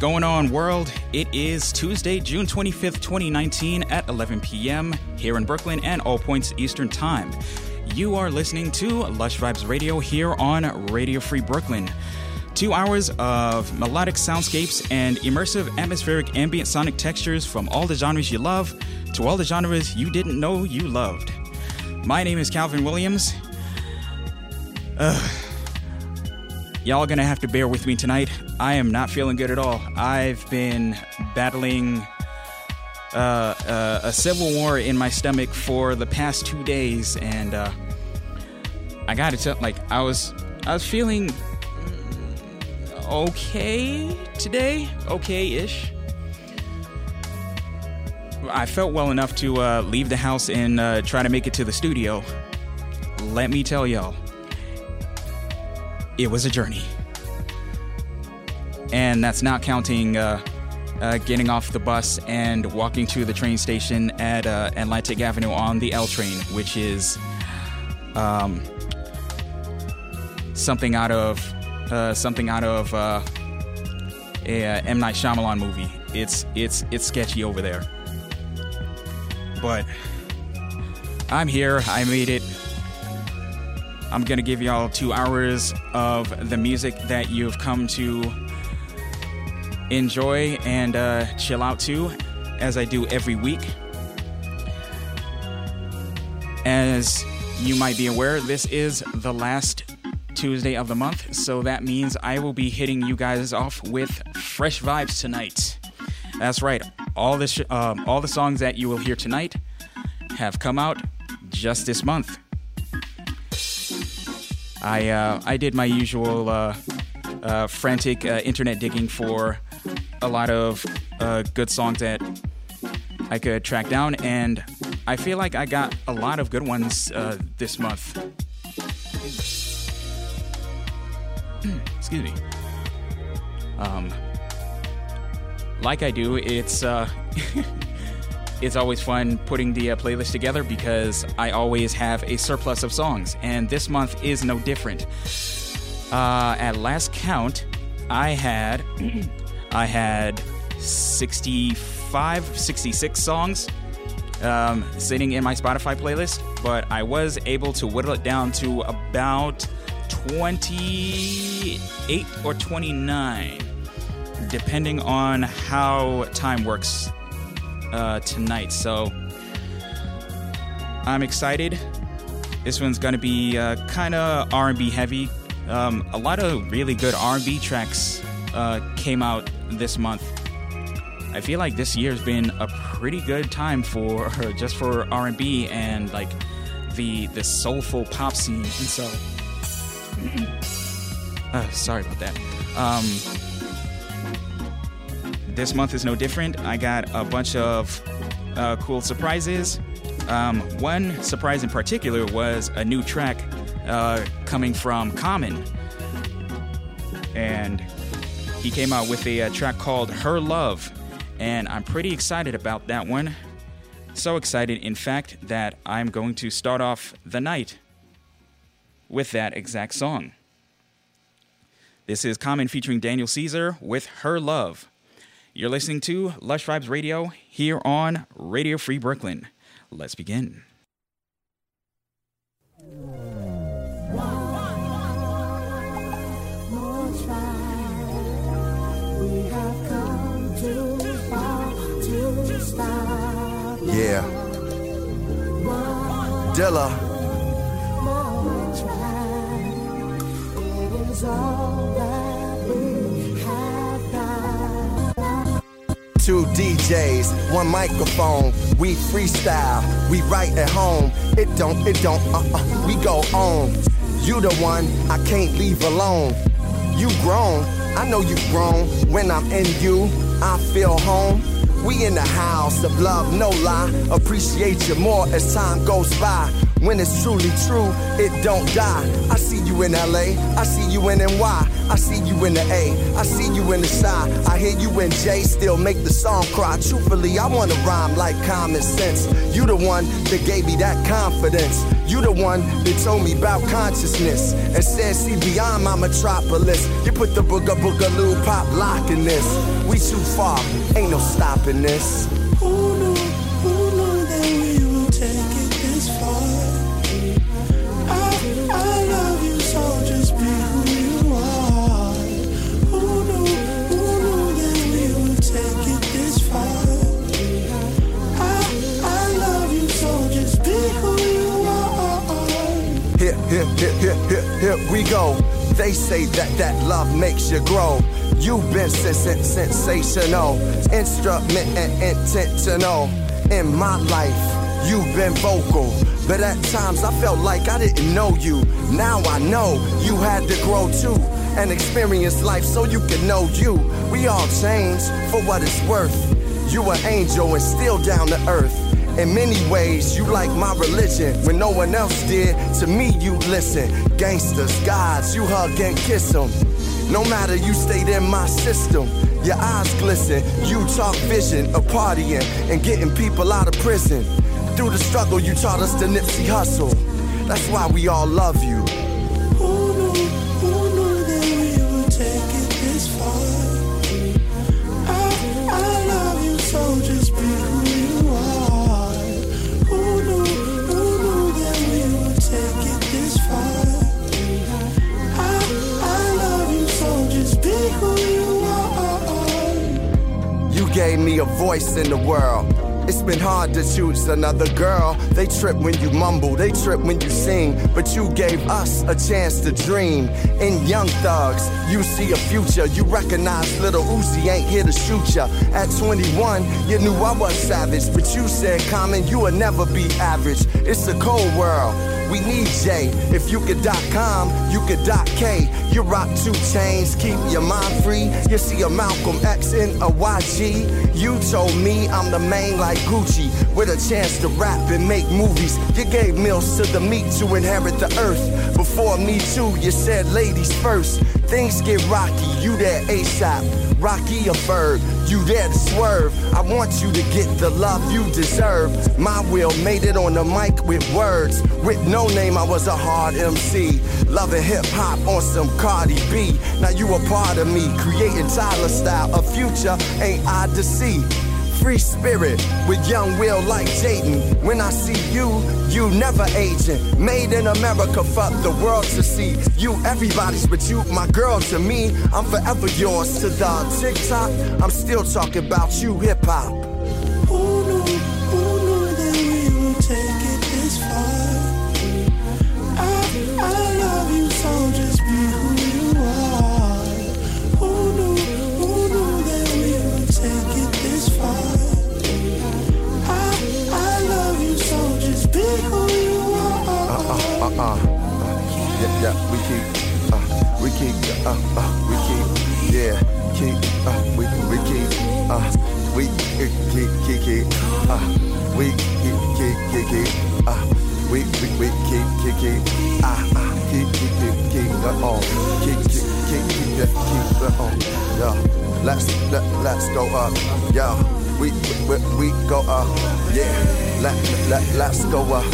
Going on, world? It is Tuesday, June 25th, 2019, at 11 p.m. here in Brooklyn and all points Eastern Time. You are listening to Lush Vibes Radio here on Radio Free Brooklyn. Two hours of melodic soundscapes and immersive atmospheric ambient sonic textures from all the genres you love to all the genres you didn't know you loved. My name is Calvin Williams. Ugh. Y'all gonna have to bear with me tonight. I am not feeling good at all. I've been battling uh, uh, a civil war in my stomach for the past two days, and uh, I gotta tell, like, I was, I was feeling okay today, okay-ish. I felt well enough to uh, leave the house and uh, try to make it to the studio. Let me tell y'all it was a journey. And that's not counting uh, uh, getting off the bus and walking to the train station at uh, Atlantic Avenue on the L train, which is um, something out of uh, something out of uh, a M Night Shyamalan movie. It's it's it's sketchy over there, but I'm here. I made it. I'm gonna give y'all two hours of the music that you've come to enjoy and uh, chill out to, as I do every week. As you might be aware, this is the last Tuesday of the month, so that means I will be hitting you guys off with fresh vibes tonight. That's right, all the um, all the songs that you will hear tonight have come out just this month. I uh, I did my usual uh, uh, frantic uh, internet digging for a lot of uh, good songs that I could track down, and I feel like I got a lot of good ones uh, this month. Excuse me. Um, like I do, it's uh, it's always fun putting the uh, playlist together because I always have a surplus of songs, and this month is no different. Uh, at last count, I had I had 65, 66 songs um, sitting in my Spotify playlist, but I was able to whittle it down to about 28 or 29, depending on how time works uh, tonight. So I'm excited. This one's gonna be uh, kind of R&B heavy. Um, a lot of really good R&B tracks uh, came out this month. I feel like this year's been a pretty good time for just for R&B and like the the soulful pop scene. And so, uh, sorry about that. Um, this month is no different. I got a bunch of uh, cool surprises. Um, one surprise in particular was a new track uh, coming from Common, and he came out with a, a track called Her Love, and I'm pretty excited about that one. So excited, in fact, that I'm going to start off the night with that exact song. This is Common featuring Daniel Caesar with Her Love. You're listening to Lush Vibes Radio here on Radio Free Brooklyn. Let's begin. Yeah. Dilla. Two DJs, one microphone. We freestyle, we write at home. It don't, it don't, uh uh, we go on. You the one I can't leave alone. You grown, I know you've grown. When I'm in you, I feel home. We in the house of love, no lie. Appreciate you more as time goes by. When it's truly true, it don't die. I see you in LA, I see you in NY, I see you in the A, I see you in the side. I hear you in J, still make the song cry. Truthfully, I wanna rhyme like common sense. You the one that gave me that confidence. You the one that told me about consciousness and said, see beyond my metropolis. You put the booga boogaloo pop lock in this. We too far, ain't no stopping this. Here, here, here, here, we go. They say that that love makes you grow. You've been sens- sensational, instrument and intentional. In my life, you've been vocal. But at times I felt like I didn't know you. Now I know you had to grow too and experience life so you can know you. We all change for what it's worth. You an angel and still down to earth. In many ways, you like my religion. When no one else did, to me you listen. Gangsters, gods, you hug and kiss them. No matter you stayed in my system, your eyes glisten. You talk vision of partying and getting people out of prison. Through the struggle, you taught us the Nipsey Hussle. That's why we all love you. gave me a voice in the world. It's been hard to choose another girl. They trip when you mumble, they trip when you sing. But you gave us a chance to dream. In Young Thugs, you see a future. You recognize little Uzi ain't here to shoot ya. At 21, you knew I was savage. But you said, Common, you will never be average. It's a cold world. We need J. If you could dot com, you could dot K. You rock two chains, keep your mind free. You see a Malcolm X in a YG. You told me I'm the main like Gucci, with a chance to rap and make movies. You gave meals to the meat to inherit the earth. Before me too, you said ladies first. Things get rocky, you there ASAP. Rocky a bird, you there to swerve. I want you to get the love you deserve. My will made it on the mic with words. With no name, I was a hard MC. Loving hip hop on some Cardi B. Now you a part of me, creating Tyler style. A future ain't odd to see free spirit with young will like Jaden. When I see you, you never aging. Made in America for the world to see. You everybody's but you, my girl to me. I'm forever yours to the TikTok. I'm still talking about you, hip hop. Yeah, yeah, we keep, uh, we keep, uh, uh, we keep, yeah, keep, uh, we, we keep, uh, we keep, keep, keep, keep, uh, we keep, keep, keep, keep, uh, we, we, we keep, keep, keep, uh, uh, keep, keep, keep, keep, uh, on, keep, keep, keep, keep, keep, keep, uh, on, yeah, let's, let, let's go up, yeah, we, we, we go up, yeah, let, let, let's go up,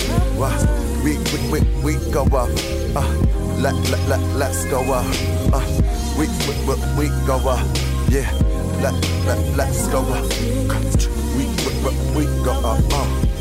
we, we, we, we go up. Uh, let, let, let, let's go up. Uh, we, we, we, we go up. Yeah, let, let, let's go up. We, we, we, we go up. Uh.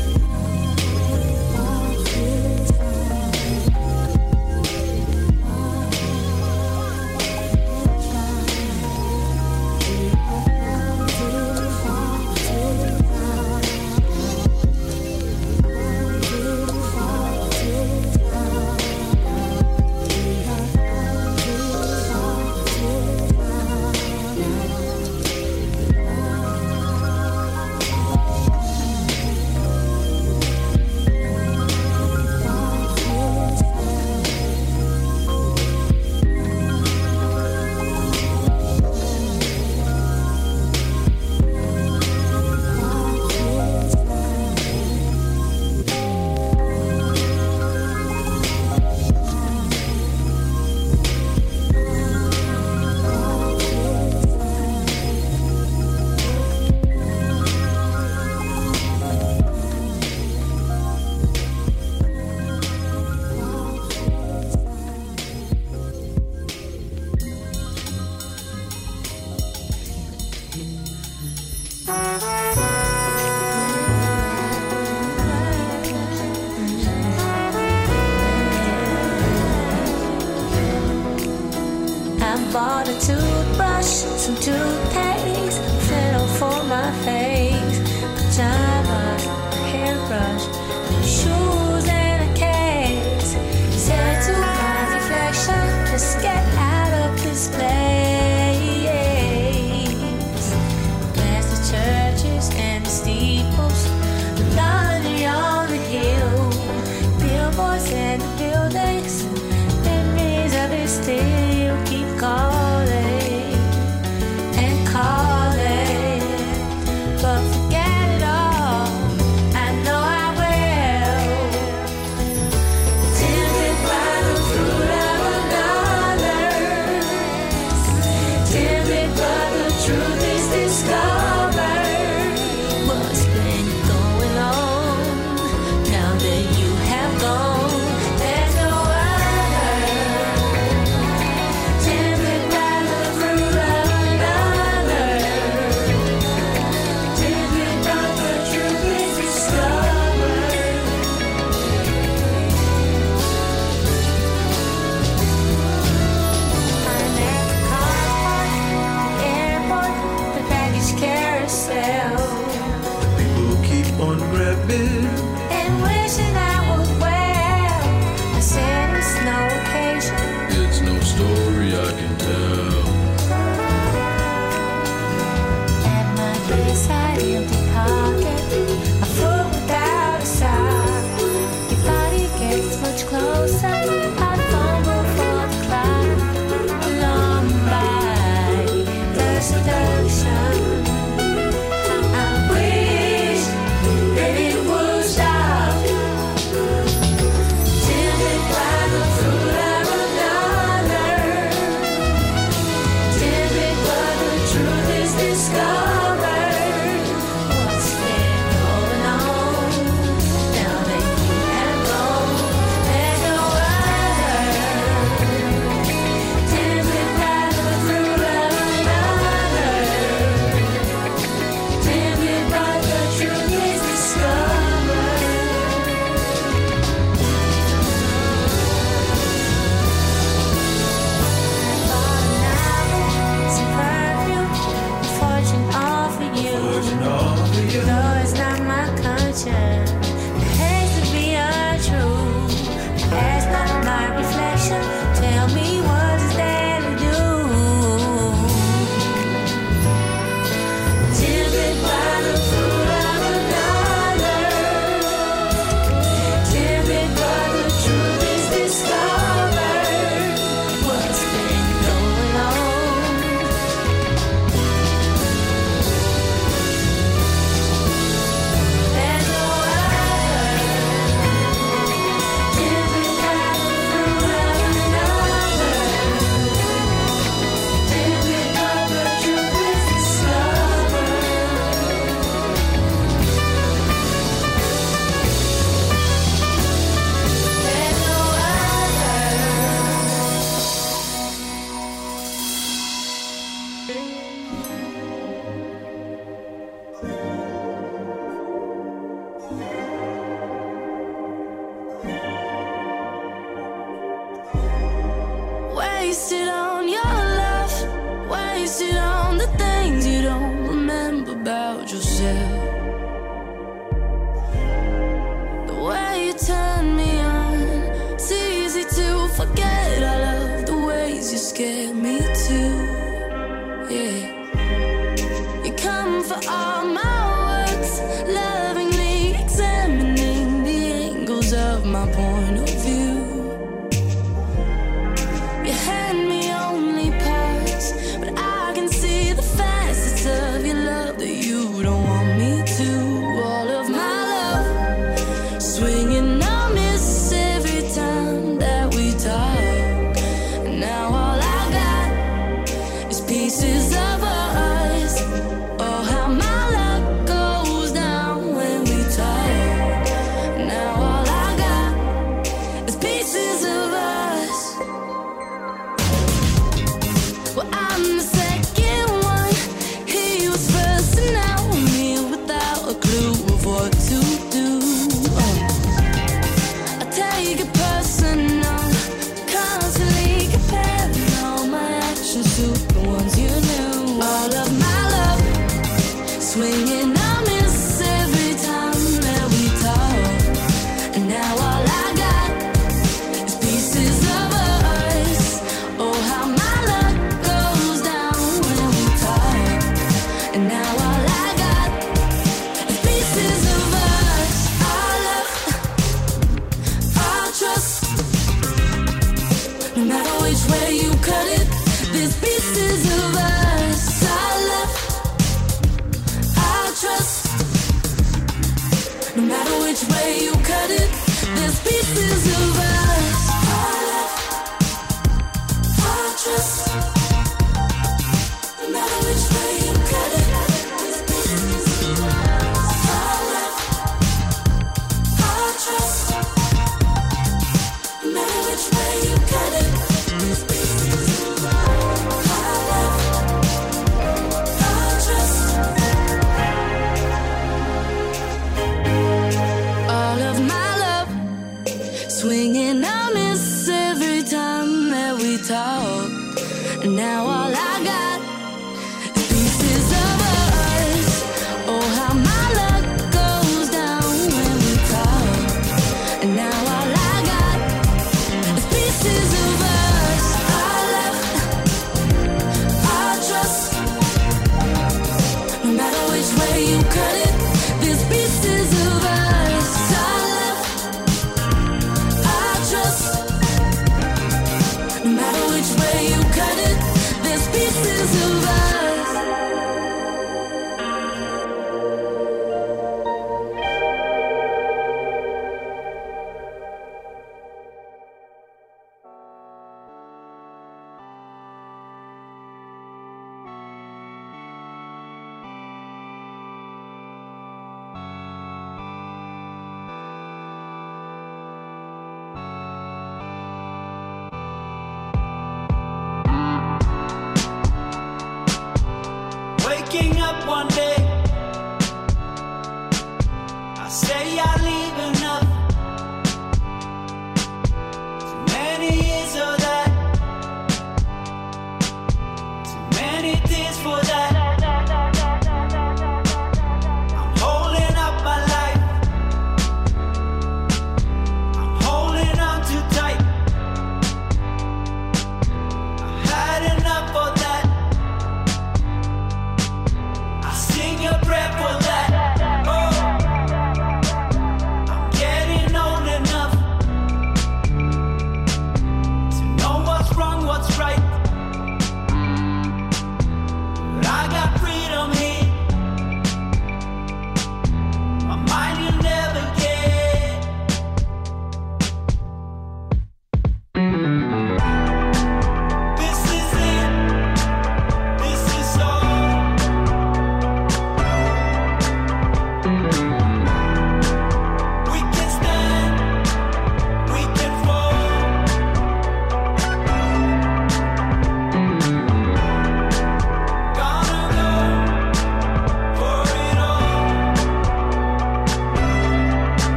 wasted on your love, wasted on the things you don't remember about yourself.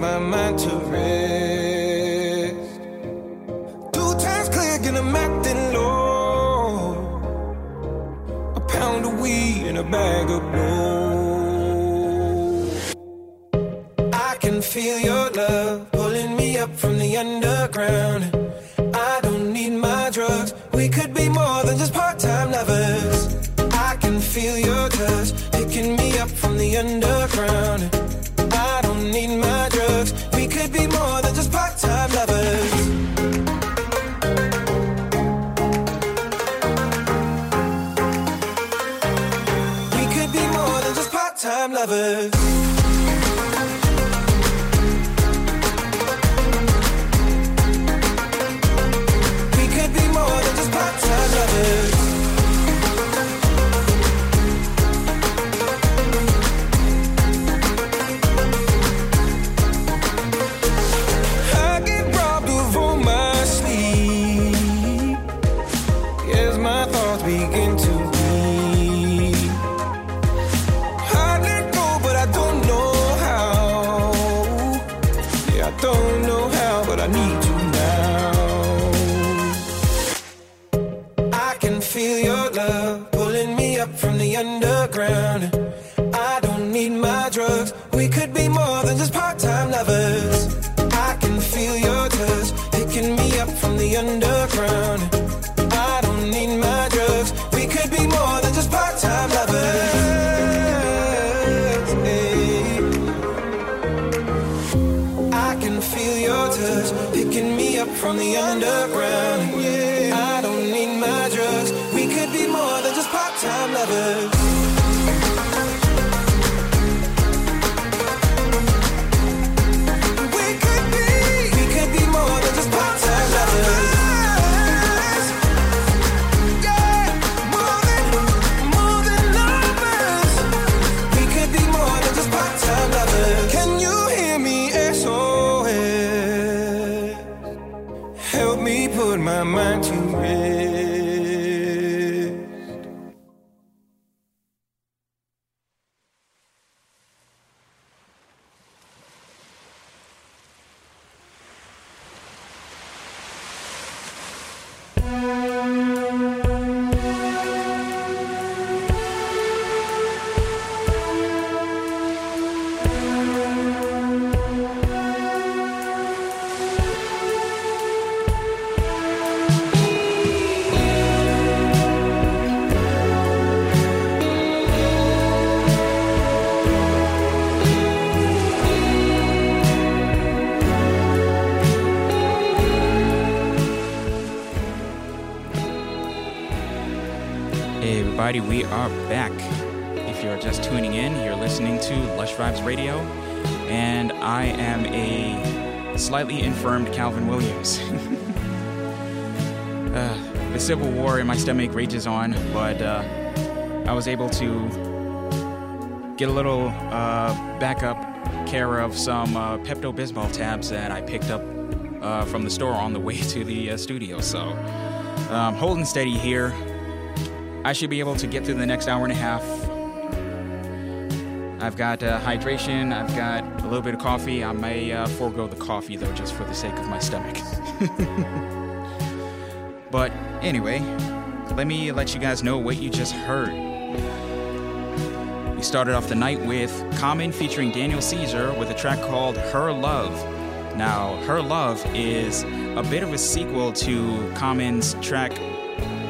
My mind to rest. Two times clear, get I'm acting low. A pound of weed and a bag of blow. I can feel your love pulling me up from the underground. Stomach rages on, but uh, I was able to get a little uh, backup care of some uh, Pepto Bismol tabs that I picked up uh, from the store on the way to the uh, studio. So, um, holding steady here. I should be able to get through the next hour and a half. I've got uh, hydration, I've got a little bit of coffee. I may forego the coffee though, just for the sake of my stomach. but anyway, let me let you guys know what you just heard. We started off the night with Common featuring Daniel Caesar with a track called Her Love. Now, Her Love is a bit of a sequel to Common's track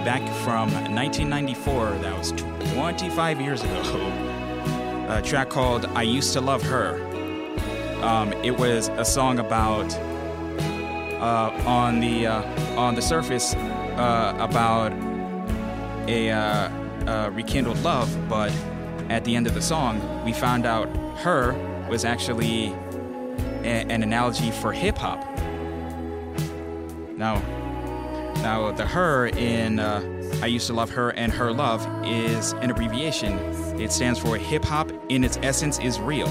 back from 1994, that was 25 years ago. A track called I Used to Love Her. Um, it was a song about, uh, on, the, uh, on the surface, uh, about a, uh, rekindled love, but at the end of the song, we found out her was actually a- an analogy for hip hop. Now, now the her in uh, I used to love her and her love is an abbreviation. It stands for hip hop in its essence is real.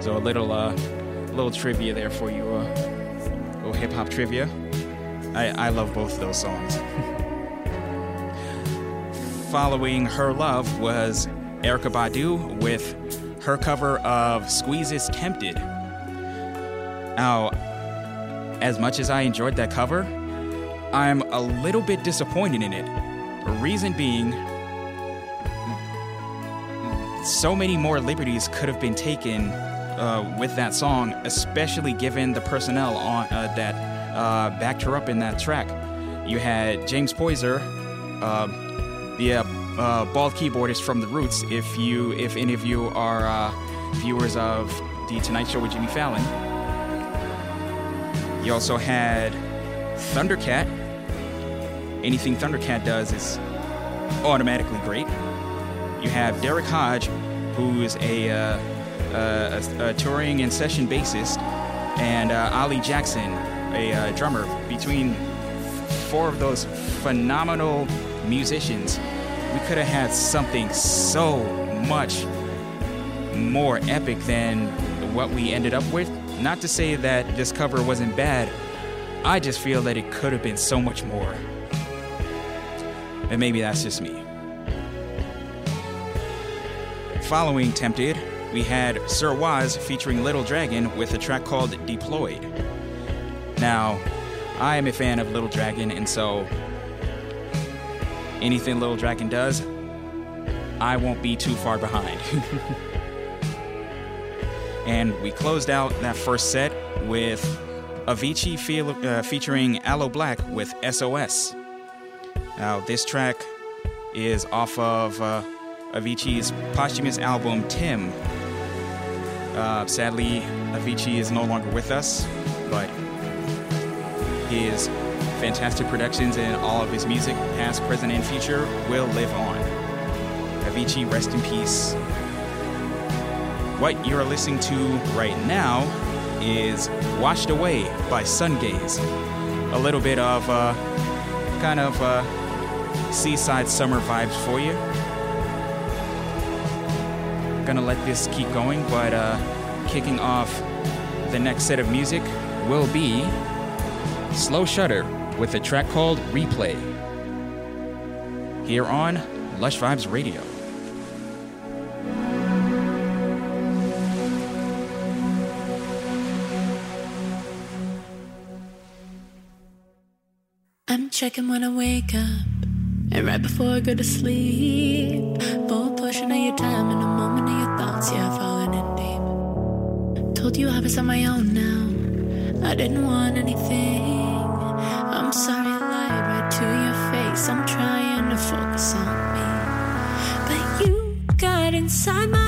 So a little uh, little trivia there for you, uh, little hip hop trivia. I, I love both those songs. Following her love was Erykah Badu with her cover of Squeeze's Tempted. Now, as much as I enjoyed that cover, I'm a little bit disappointed in it. Reason being, so many more liberties could have been taken uh, with that song, especially given the personnel on uh, that uh, backed her up in that track. You had James Poyser, uh, the uh, bald keyboardist from The Roots. If you, if any of you are uh, viewers of the Tonight Show with Jimmy Fallon, you also had Thundercat. Anything Thundercat does is automatically great. You have Derrick Hodge, who is a, uh, uh, a, a touring and session bassist, and uh, Ali Jackson, a uh, drummer. Between four of those phenomenal musicians, we could have had something so much more epic than what we ended up with. Not to say that this cover wasn't bad, I just feel that it could have been so much more. And maybe that's just me. Following Tempted, we had Sir Was featuring Little Dragon with a track called Deployed. Now, I am a fan of Little Dragon, and so anything Little Dragon does, I won't be too far behind. and we closed out that first set with Avicii uh, featuring Aloe Blacc with SOS. Now, this track is off of uh, Avicii's posthumous album Tim. Uh, sadly, Avicii is no longer with us, but his fantastic productions and all of his music, past, present, and future, will live on. Avicii, rest in peace. What you're listening to right now is Washed Away by Sungaze. A little bit of uh, kind of uh, seaside summer vibes for you. Gonna let this keep going, but uh, kicking off the next set of music will be Slow Shudder with a track called Replay. Here on Lush Vibes Radio. I'm checking when I wake up, and right before I go to sleep. A portion of your time and a moment of your thoughts, yeah, fallen in deep. Told you I was on my own now. I didn't want anything. Focus on me. But you got inside my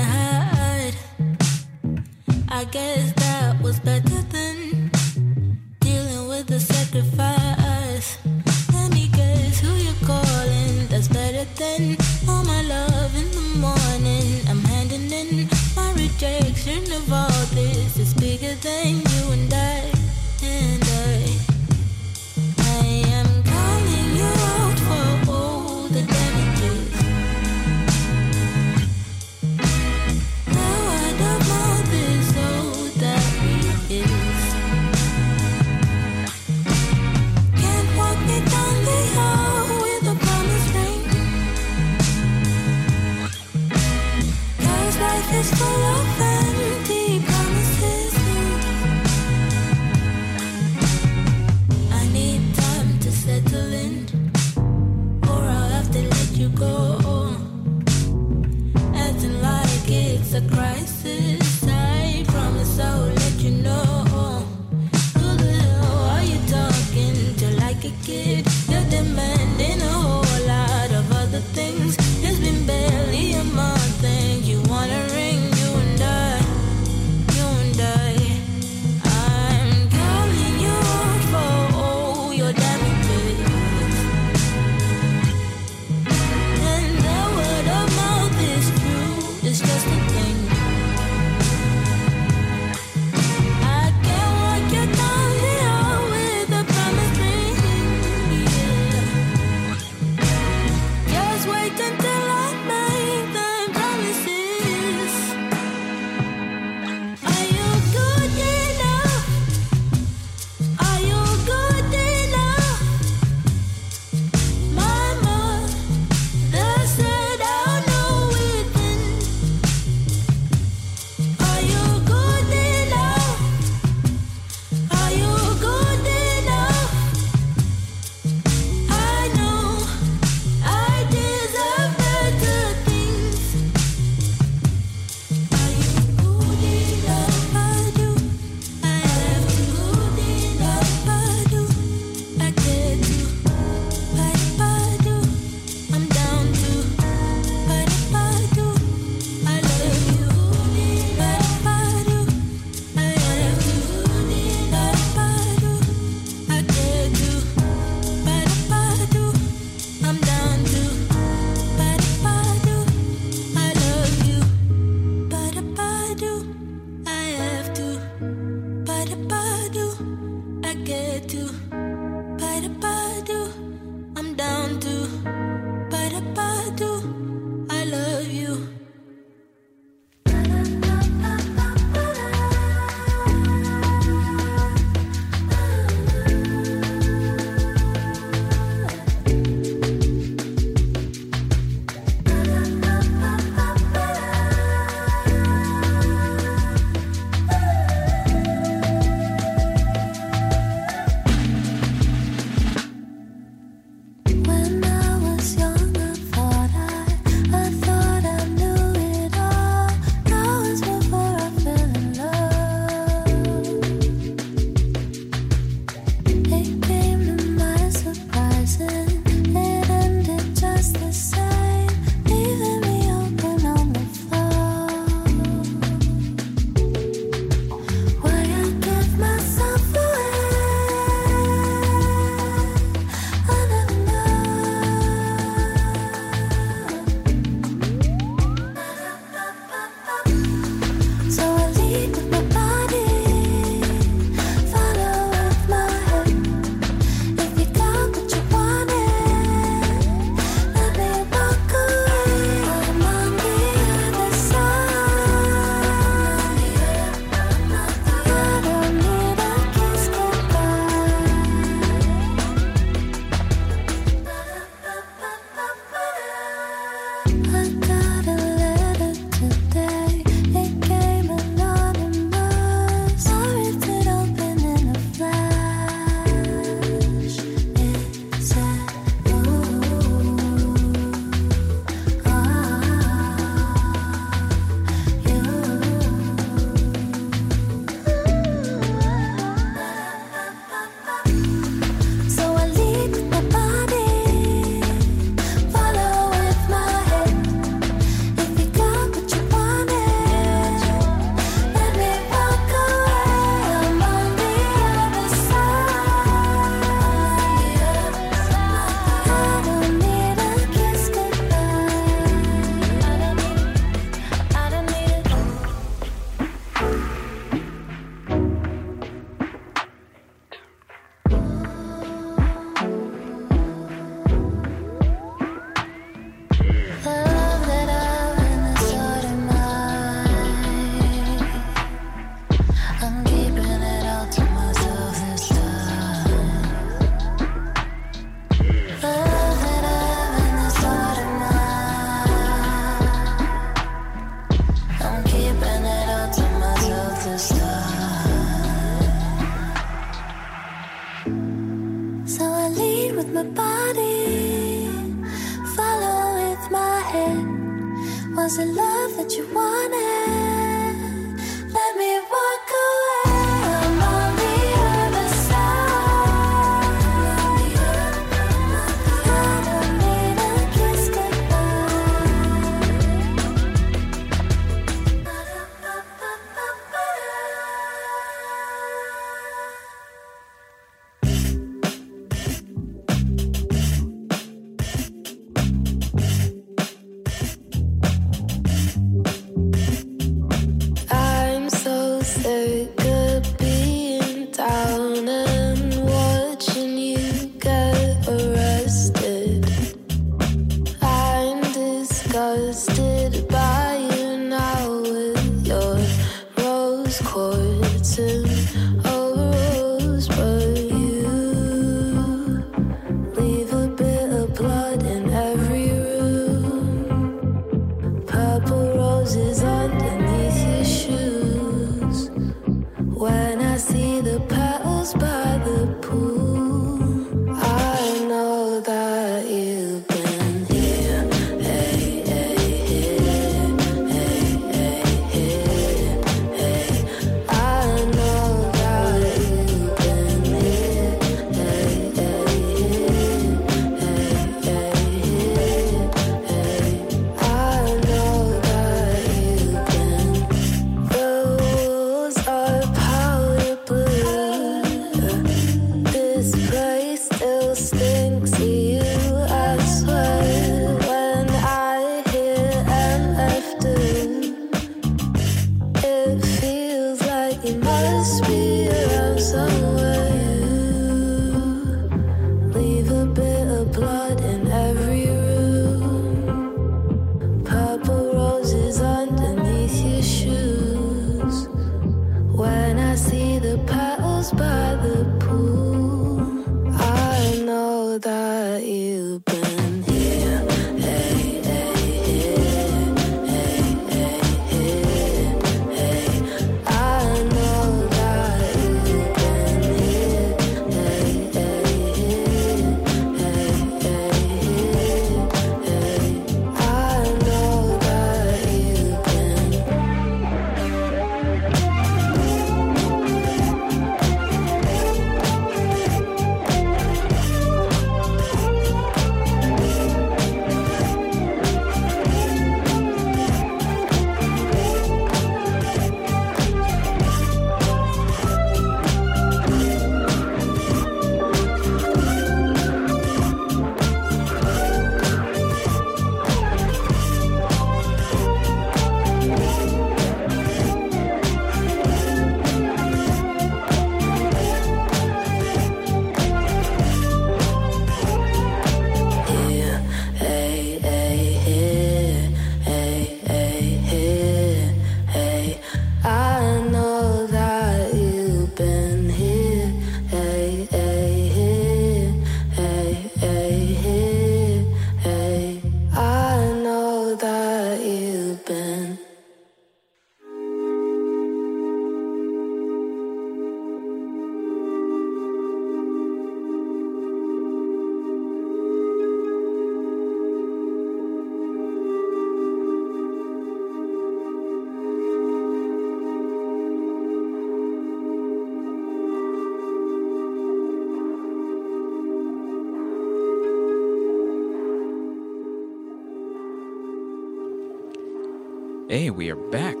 Hey, we are back.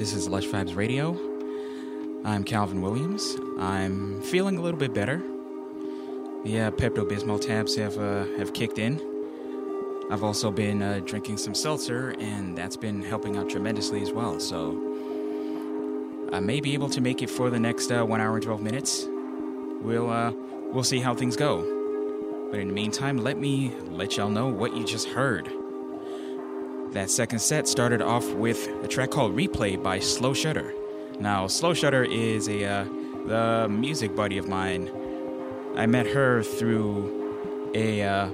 This is Lush Vibes Radio. I'm Calvin Williams. I'm feeling a little bit better. Yeah, Pepto Bismol tabs have uh, have kicked in. I've also been uh, drinking some seltzer, and that's been helping out tremendously as well. So I may be able to make it for the next uh, one hour and twelve minutes. We'll uh, we'll see how things go. But in the meantime, let me let y'all know what you just heard. That second set started off with a track called Replay by Slow Shudder. Now, Slow Shudder is a uh, the music buddy of mine. I met her through a uh,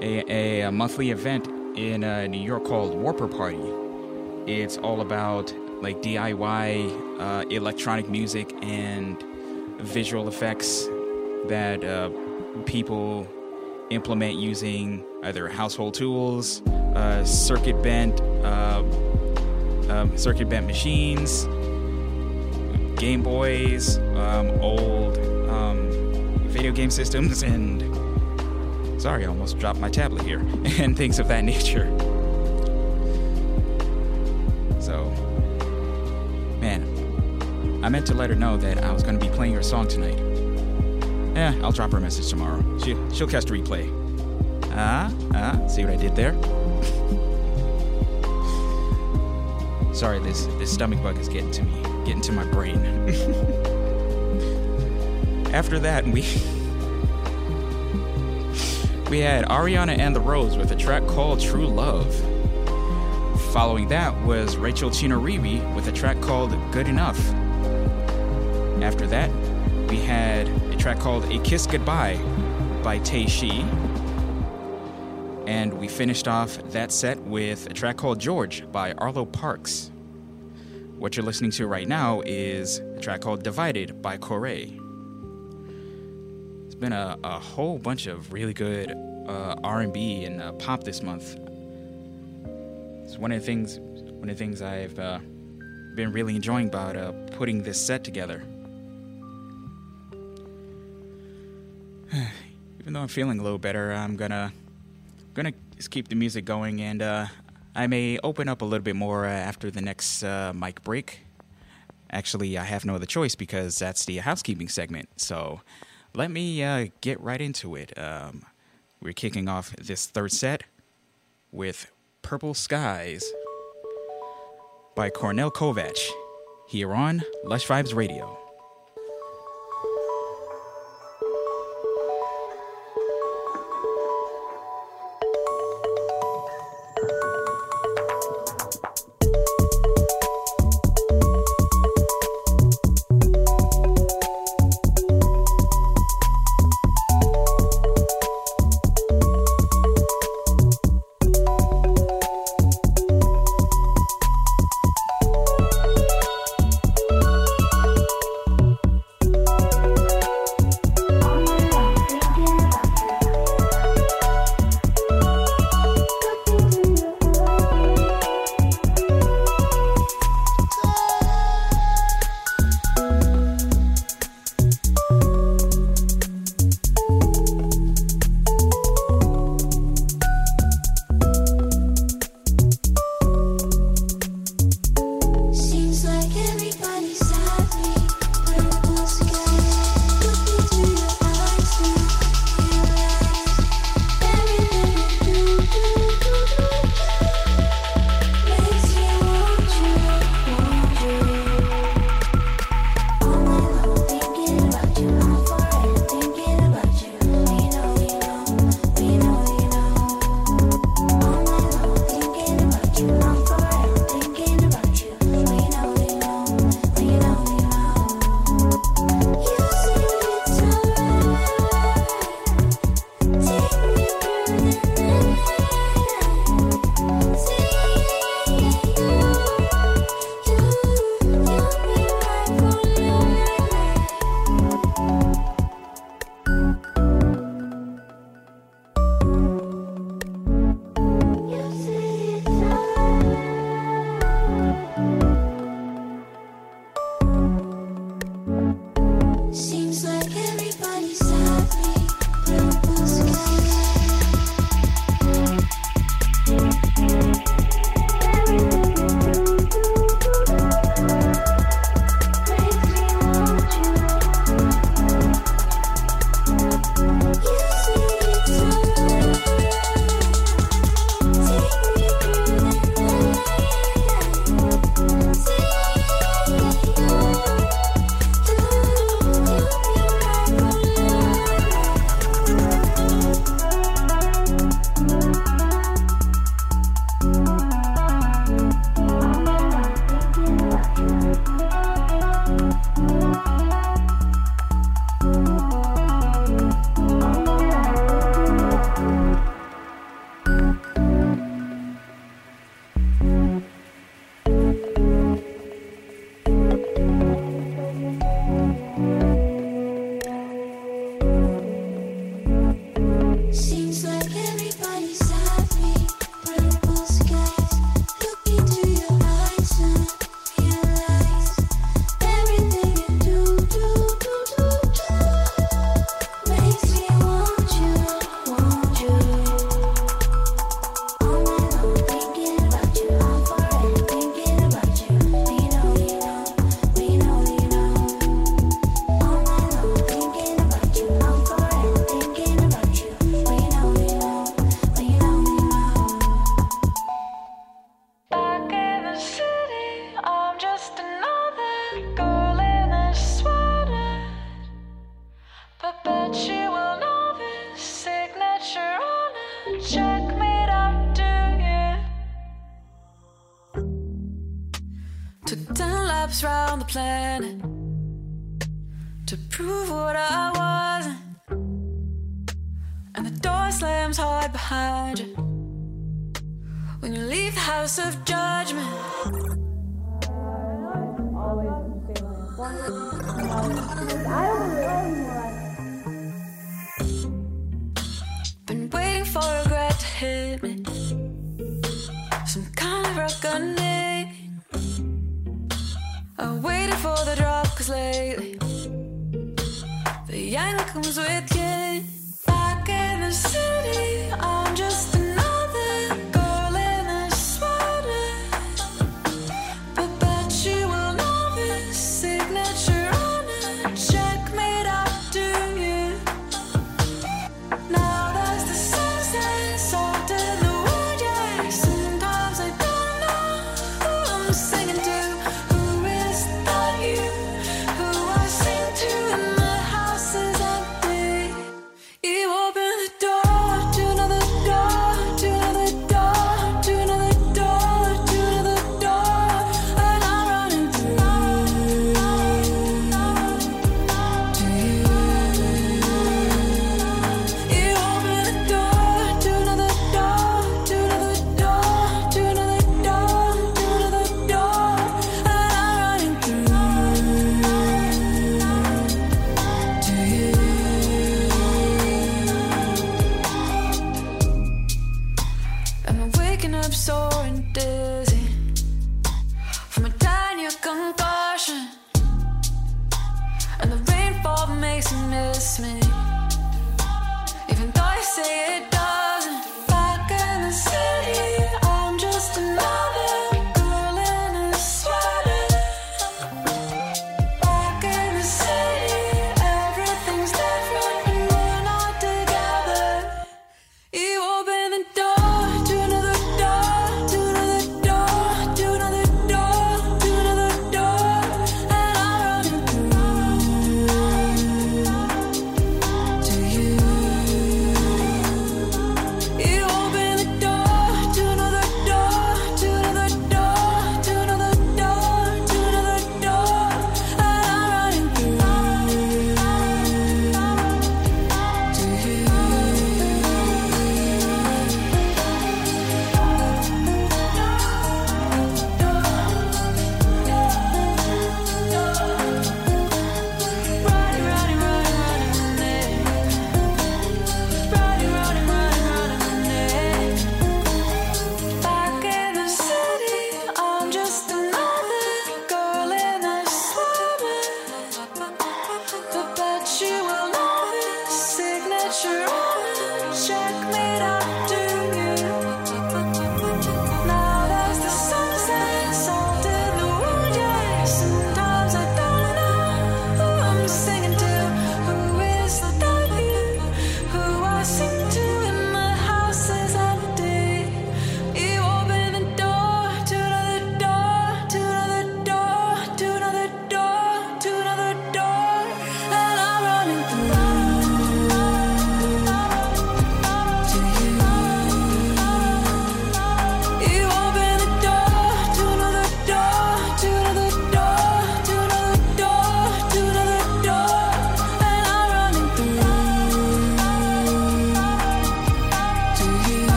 a, a, monthly event in uh, New York called Warper Party. It's all about like DIY uh, electronic music and visual effects that uh, people implement using either household tools, uh, circuit bent, uh, um, circuit bent machines, Game Boys, um, old um, video game systems, and sorry, I almost dropped my tablet here, and things of that nature. So, man, I meant to let her know that I was going to be playing her song tonight. Yeah, I'll drop her a message tomorrow. She, she'll catch the replay. Ah, ah, see what I did there? Sorry, this this stomach bug is getting to me, getting to my brain. After that, we we had Ariana and the Rose with a track called True Love. Following that was Rachel Chinouriri with a track called Good Enough. After that, we had a track called A Kiss Goodbye by Tei Shi. And we finished off that set with a track called George by Arlo Parks. What you're listening to right now is a track called Divided by Corre. It's been a, a whole bunch of really good uh, R&B and uh, pop this month. It's one of the things, one of the things I've uh, been really enjoying about uh, putting this set together. Even though I'm feeling a little better, I'm gonna gonna keep the music going, and uh, I may open up a little bit more uh, after the next uh, mic break. Actually, I have no other choice because that's the housekeeping segment. So let me uh, get right into it. Um, we're kicking off this third set with Purple Skies by Kornél Kovács. here on Lush Vibes Radio.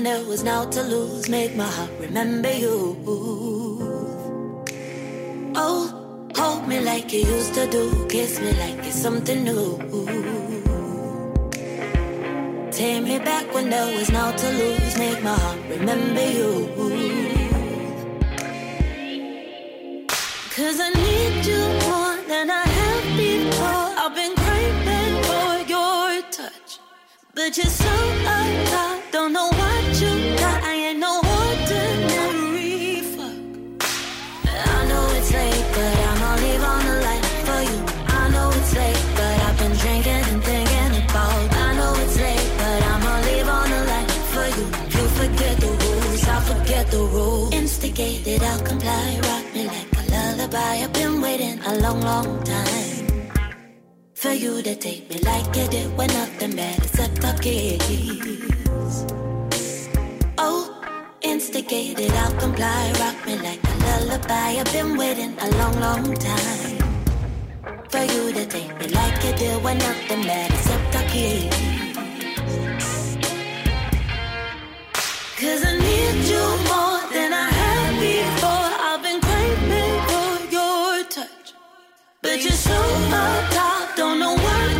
when there was now to lose. Make my heart remember you. a long, long time. For you to take me like you did when nothing mattered except our kiss. Oh, instigated, I'll comply. Rock me like a lullaby. I've been waiting a long, long time. For you to take me like you did when nothing mattered except our kids. Cause I need you more. But you're so up, don't know what.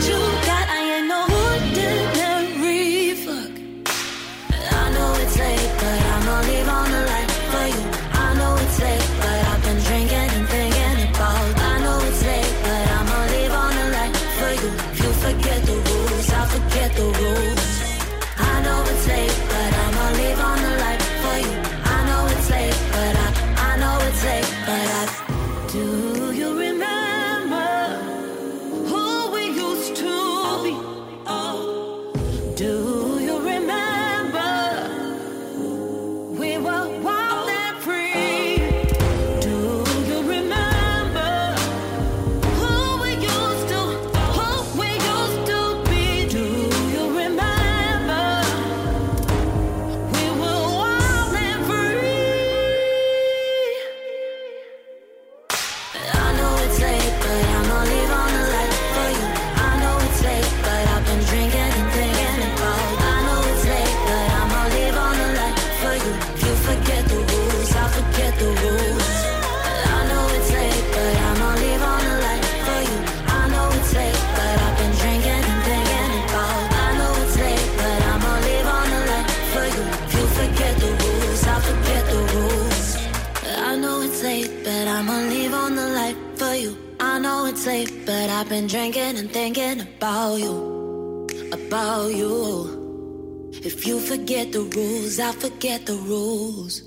been drinking and thinking about you, about you. If you forget the rules, I forget the rules.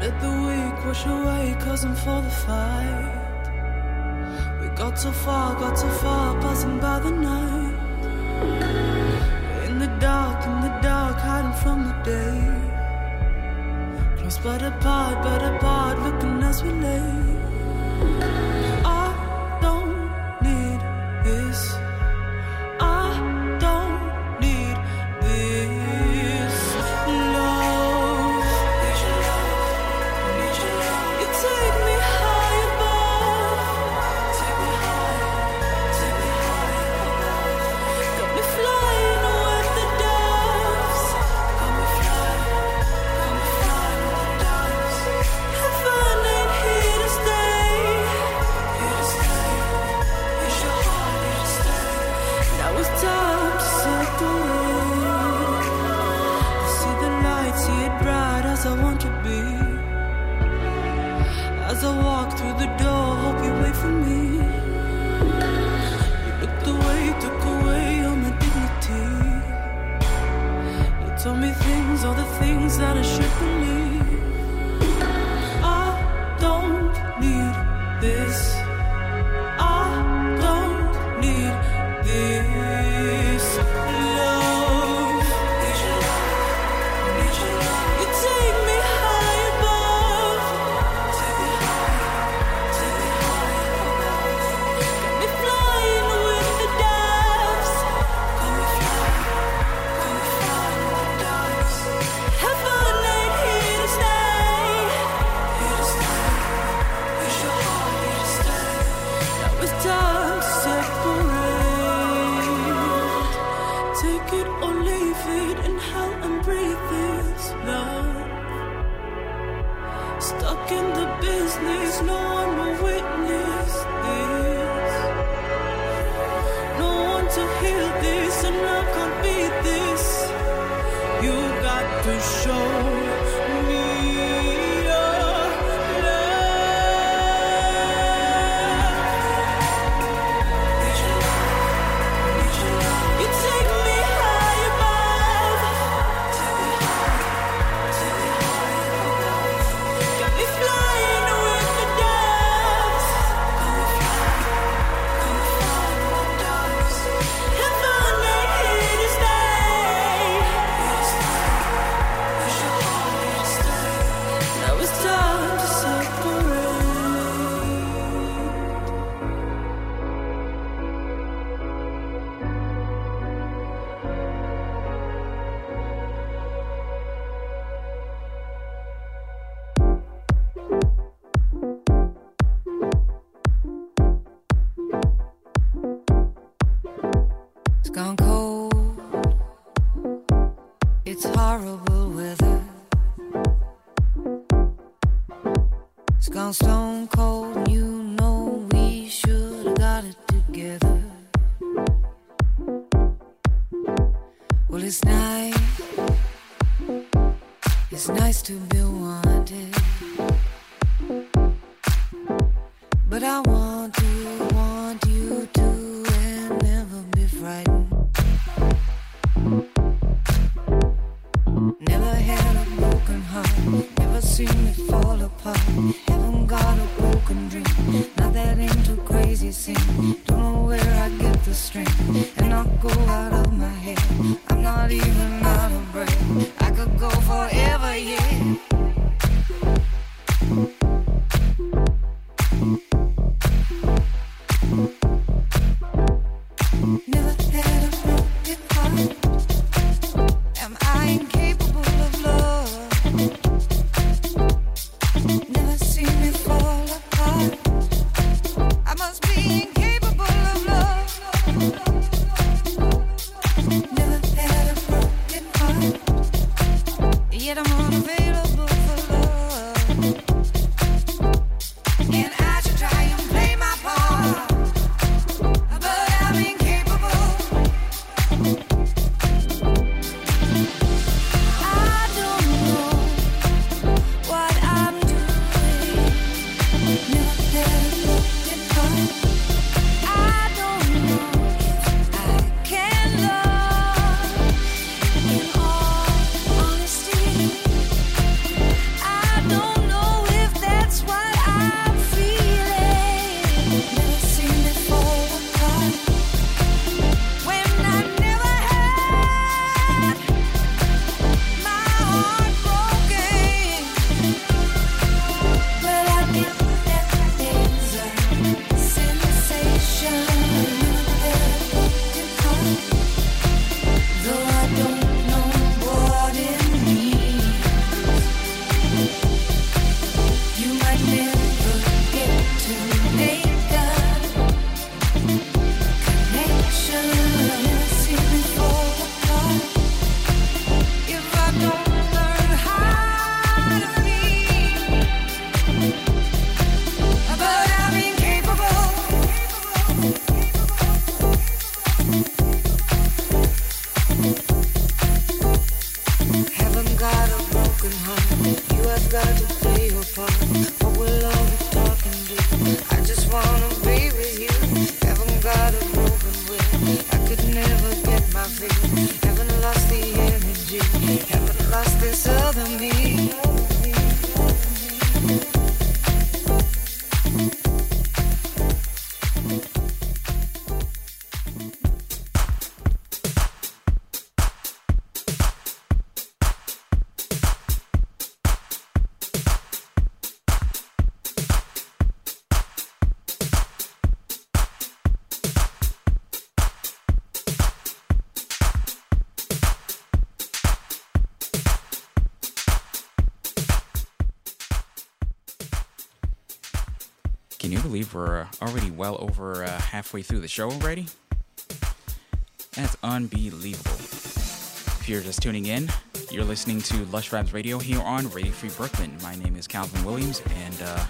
Let the weak wash away, causing for the fight. We got so far, got so far, passing by the night. In the dark, dark, hiding from the day. Close but apart, but apart, looking as we lay. We're already well over uh, halfway through the show already? That's unbelievable. If you're just tuning in, you're listening to Lush Vibes Radio here on Radio Free Brooklyn. My name is Calvin Williams, and uh,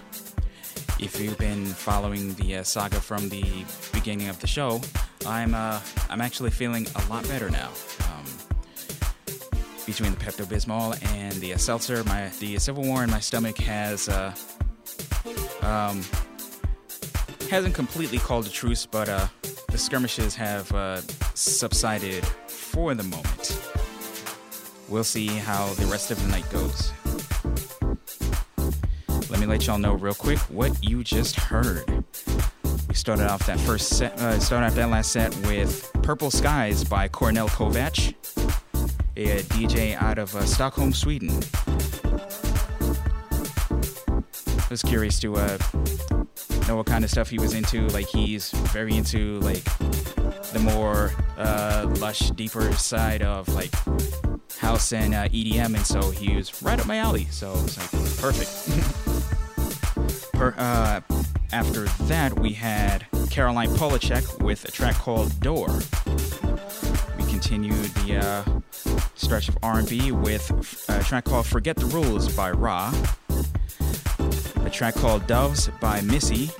if you've been following the uh, saga from the beginning of the show, I'm uh, I'm actually feeling a lot better now. Um, between the Pepto Bismol and the uh, seltzer, my the Civil War in my stomach has uh, um, hasn't completely called a truce, but uh, the skirmishes have uh, subsided for the moment. We'll see how the rest of the night goes. Let me let y'all know real quick what you just heard. We started off that first set, uh, started off that last set with Purple Skies by Kornél Kovács, a DJ out of uh, Stockholm, Sweden. I was curious to uh, know what kind of stuff he was into. Like he's very into like the more uh, lush, deeper side of like house and uh, EDM, and so he was right up my alley. So it's like perfect. per, uh, after that, we had Caroline Polachek with a track called Door. We continued the uh, stretch of R&B with a track called Forget the Rules by Rahh, track called Doves by Mysie,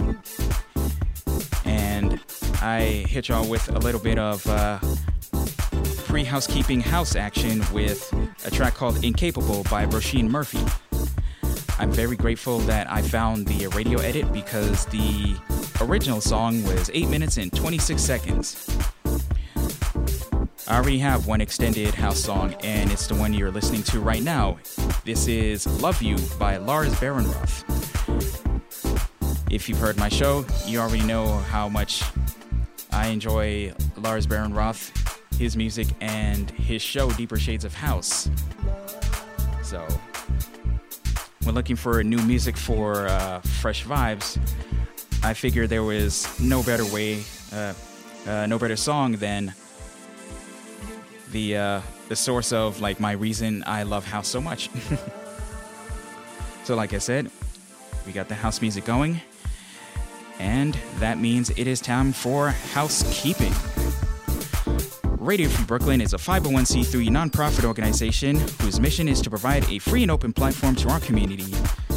and I hit y'all with a little bit of uh, pre-housekeeping house action with a track called Incapable by Róisín Murphy. I'm very grateful that I found the radio edit because the original song was 8 minutes and 26 seconds. I already have one extended house song, and it's the one you're listening to right now. This is Love You by Lars Behrenroth. If you've heard my show, you already know how much I enjoy Lars Behrenroth, his music, and his show, Deeper Shades of House. So, when looking for new music for uh, fresh vibes, I figured there was no better way, uh, uh, no better song than the uh, the source of like my reason I love house so much. so, like I said, we got the house music going, and that means it is time for housekeeping. Radio Free Brooklyn is a 501c3 nonprofit organization whose mission is to provide a free and open platform to our community,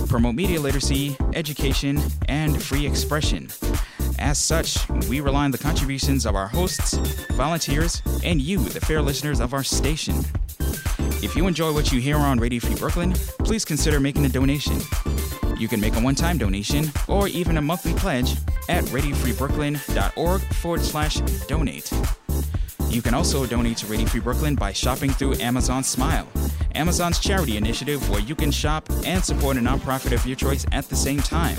promote media literacy, education, and free expression. As such, we rely on the contributions of our hosts, volunteers, and you, the fair listeners of our station. If you enjoy what you hear on Radio Free Brooklyn, please consider making a donation. You can make a one time donation or even a monthly pledge at radiofreebrooklyn.org forward slash donate. You can also donate to Radio Free Brooklyn by shopping through Amazon Smile, Amazon's charity initiative where you can shop and support a nonprofit of your choice at the same time.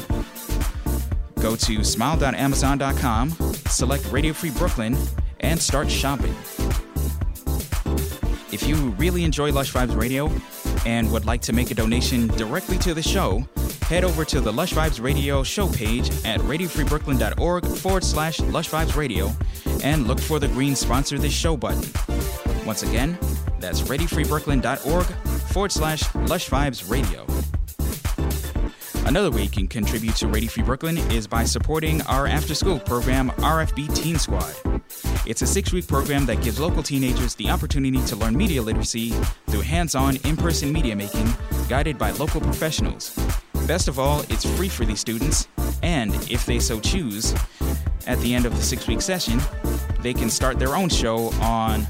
Go to smile.amazon.com, select Radio Free Brooklyn, and start shopping. If you really enjoy Lush Vibes Radio and would like to make a donation directly to the show, head over to the Lush Vibes Radio show page at radiofreebrooklyn.org forward slash Lush Vibes Radio and look for the green sponsor this show button. Once again, that's radiofreebrooklyn.org forward slash Lush Vibes Radio. Another way you can contribute to Radio Free Brooklyn is by supporting our after school program, RFB Teen Squad. It's a six week program that gives local teenagers the opportunity to learn media literacy through hands on, in person media making, guided by local professionals. Best of all, it's free for these students, and if they so choose, at the end of the six week session, they can start their own show on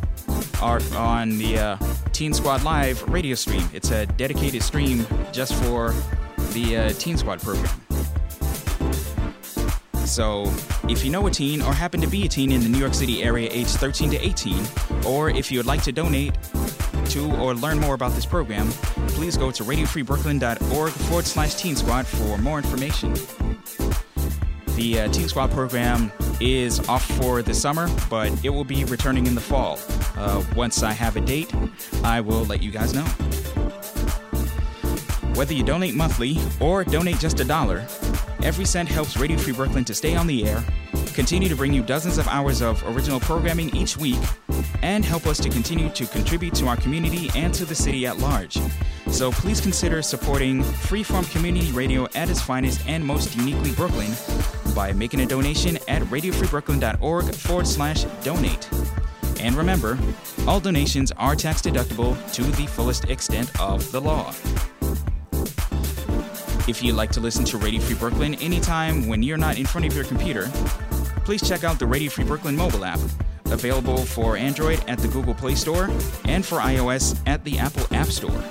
our, on the uh, Teen Squad Live radio stream. It's a dedicated stream just for the uh, Teen Squad program. So, if you know a teen or happen to be a teen in the New York City area aged 13 to 18, or if you would like to donate to or learn more about this program, please go to radiofreebrooklyn.org forward slash Teen Squad for more information. The uh, Teen Squad program is off for the summer, but it will be returning in the fall. Uh, once I have a date, I will let you guys know. Whether you donate monthly or donate just a dollar, every cent helps Radio Free Brooklyn to stay on the air, continue to bring you dozens of hours of original programming each week, and help us to continue to contribute to our community and to the city at large. So please consider supporting Freeform Community Radio at its finest and most uniquely Brooklyn by making a donation at radiofreebrooklyn.org forward slash donate. And remember, all donations are tax deductible to the fullest extent of the law. If you'd like to listen to Radio Free Brooklyn anytime when you're not in front of your computer, please check out the Radio Free Brooklyn mobile app, available for Android at the Google Play Store and for iOS at the Apple App Store.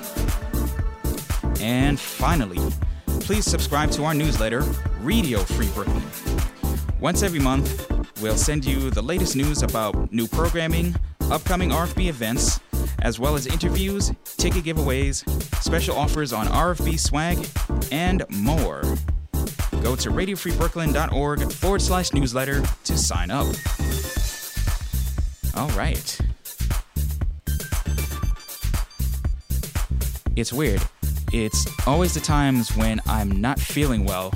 And finally, please subscribe to our newsletter, Radio Free Brooklyn. Once every month, we'll send you the latest news about new programming, upcoming RFB events, as well as interviews, ticket giveaways, special offers on RFB swag, and more. Go to radiofreebrooklyn.org forward slash newsletter to sign up. All right. It's weird. It's always the times when I'm not feeling well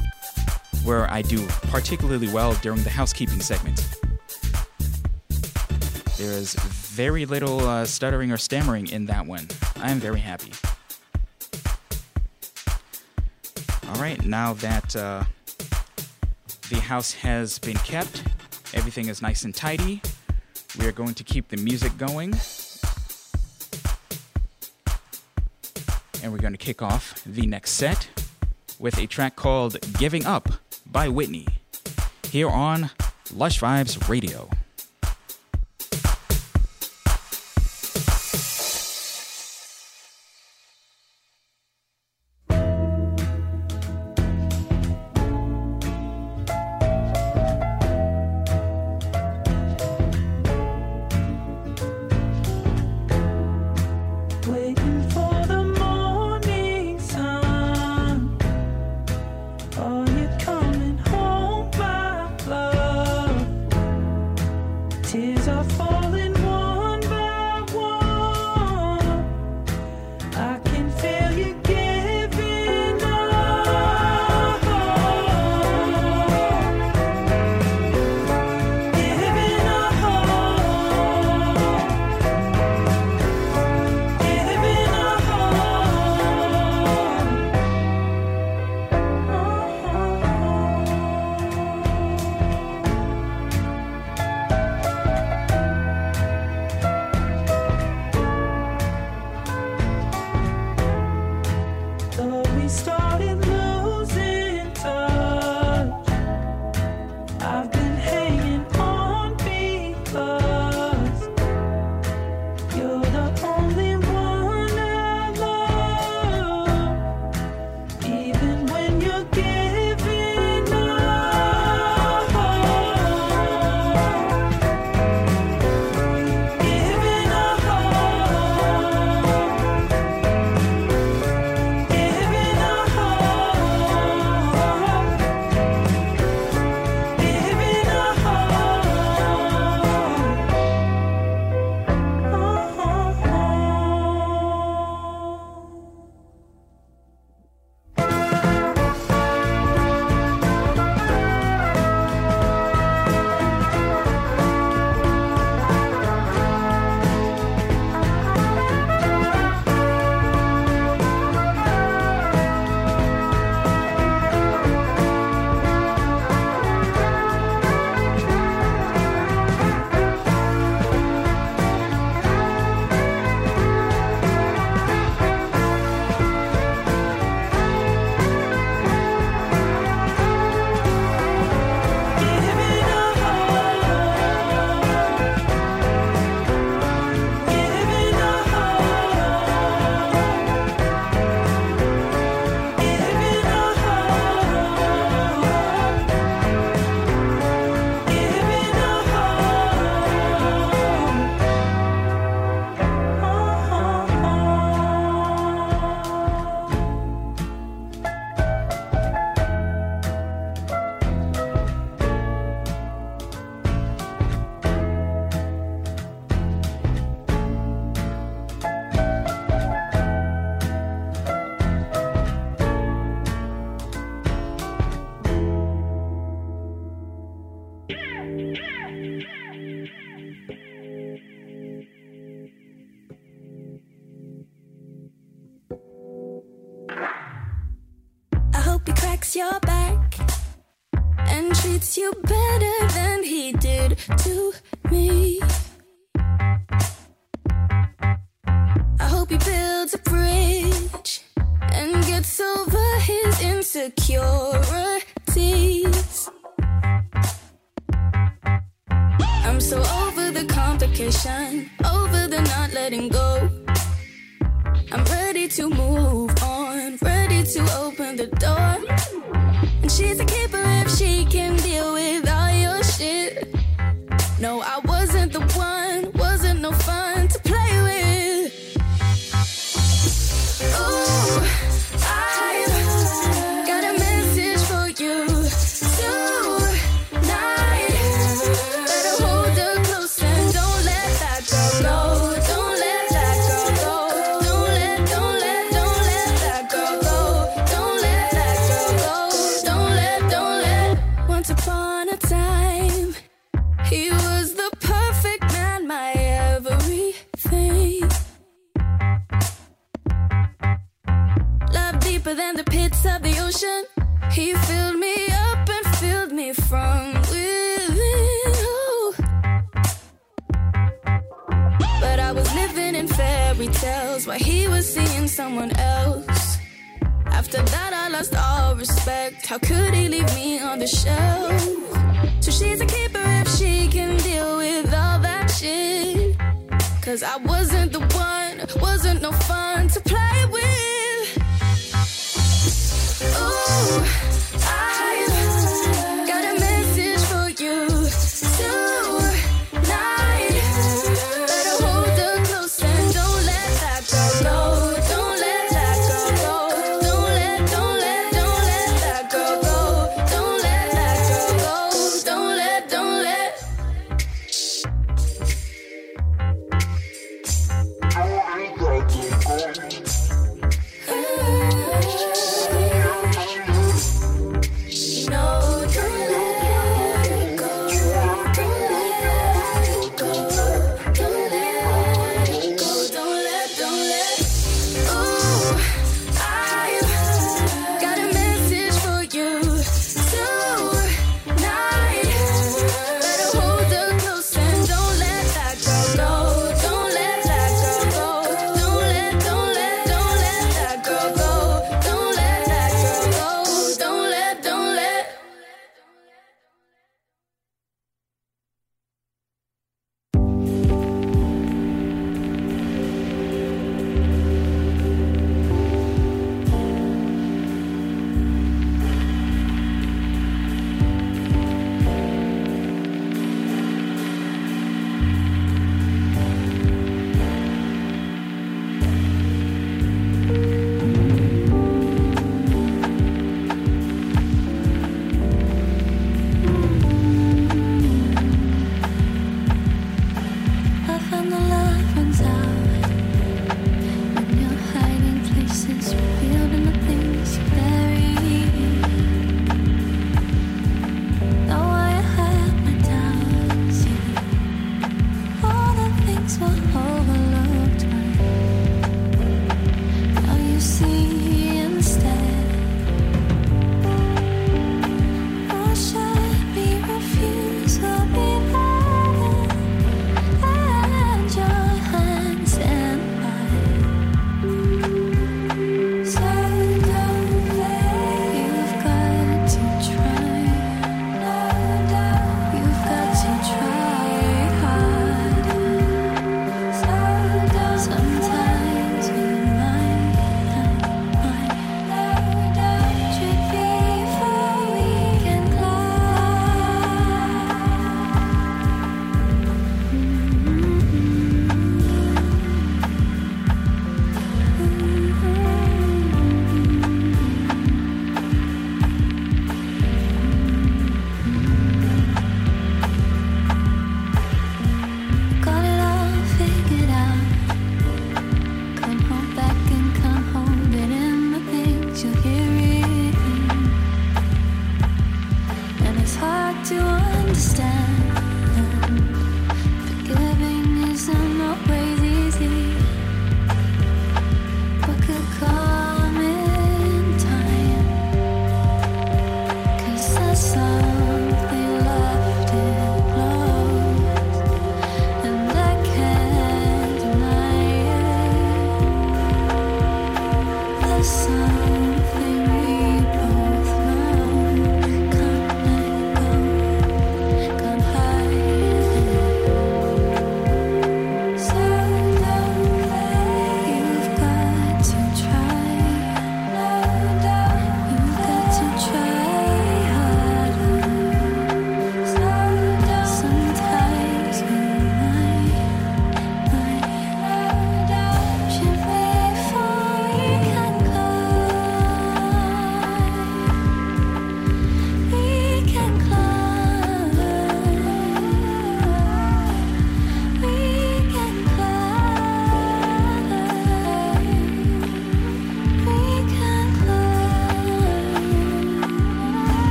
where I do particularly well during the housekeeping segment. There is very little uh, stuttering or stammering in that one. I am very happy. All right, now that uh, the house has been kept, everything is nice and tidy. We are going to keep the music going. And we're going to kick off the next set with a track called Giving Up by Whitney here on Lush Vibes Radio.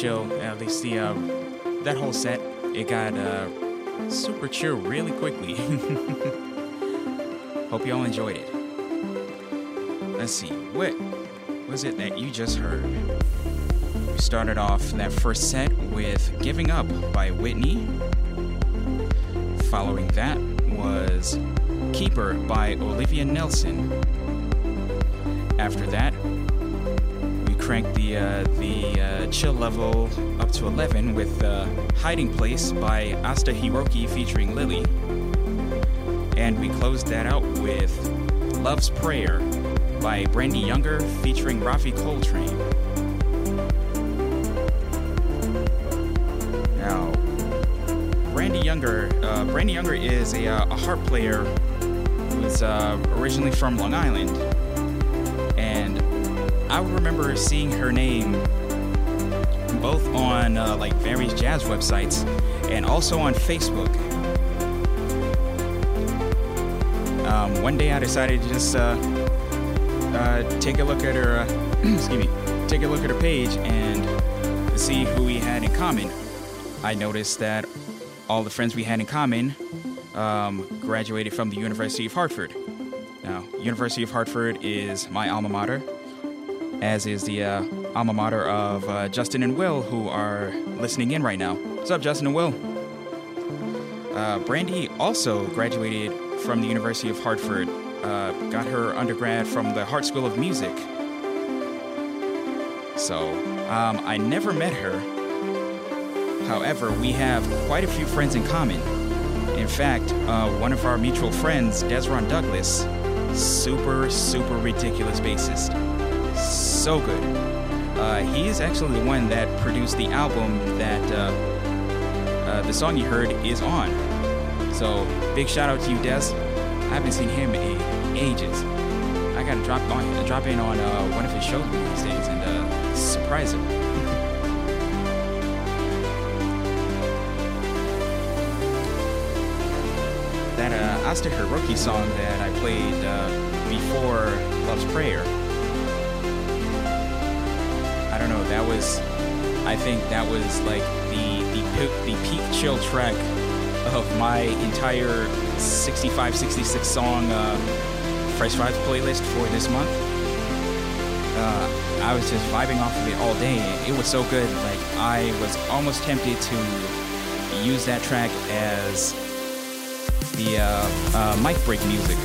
Chill. At least the uh, that whole set. It got uh, super chill really quickly. hope you all enjoyed it. Let's see. What was it that you just heard? We started off that first set with "Giving Up" by Whitney. Following that was Keeper by Olivia Nelson. After that, cranked the uh, the uh, chill level up to 11 with uh, Hiding Place by Asta Hiroki featuring Lylli. And we closed that out with Love's Prayer by Brandee Younger featuring Ravi Coltrane. Now, Brandee Younger, uh, Brandee Younger is a, uh, a harp player who's uh, originally from Long Island, and I remember seeing her name both on uh, like various jazz websites and also on Facebook. Um, one day I decided to just uh, uh, take a look at her, uh, excuse me, take a look at her page and see who we had in common. I noticed that all the friends we had in common um, graduated from the University of Hartford. Now, University of Hartford is my alma mater, as is the uh, alma mater of uh, Justin and Will, who are listening in right now. What's up, Justin and Will? Uh, Brandee also graduated from the University of Hartford, uh, got her undergrad from the Hart School of Music. So, um, I never met her. However, we have quite a few friends in common. In fact, uh, one of our mutual friends, Dezron Douglas, super, super ridiculous bassist. So good. Uh, he is actually the one that produced the album that uh, the song you heard is on. So big shout out to you, Des. I haven't seen him in ages. I gotta drop on drop in on uh, one of his shows these days and uh, surprise him. that uh, Asta Hiroki song that I played uh, before Love's Prayer. That was, I think that was like the the peak, the peak chill track of my entire 65, 66 song uh, Fresh Vibes playlist for this month. Uh, I was just vibing off of it all day. It was so good. Like I was almost tempted to use that track as the uh, uh, mic break music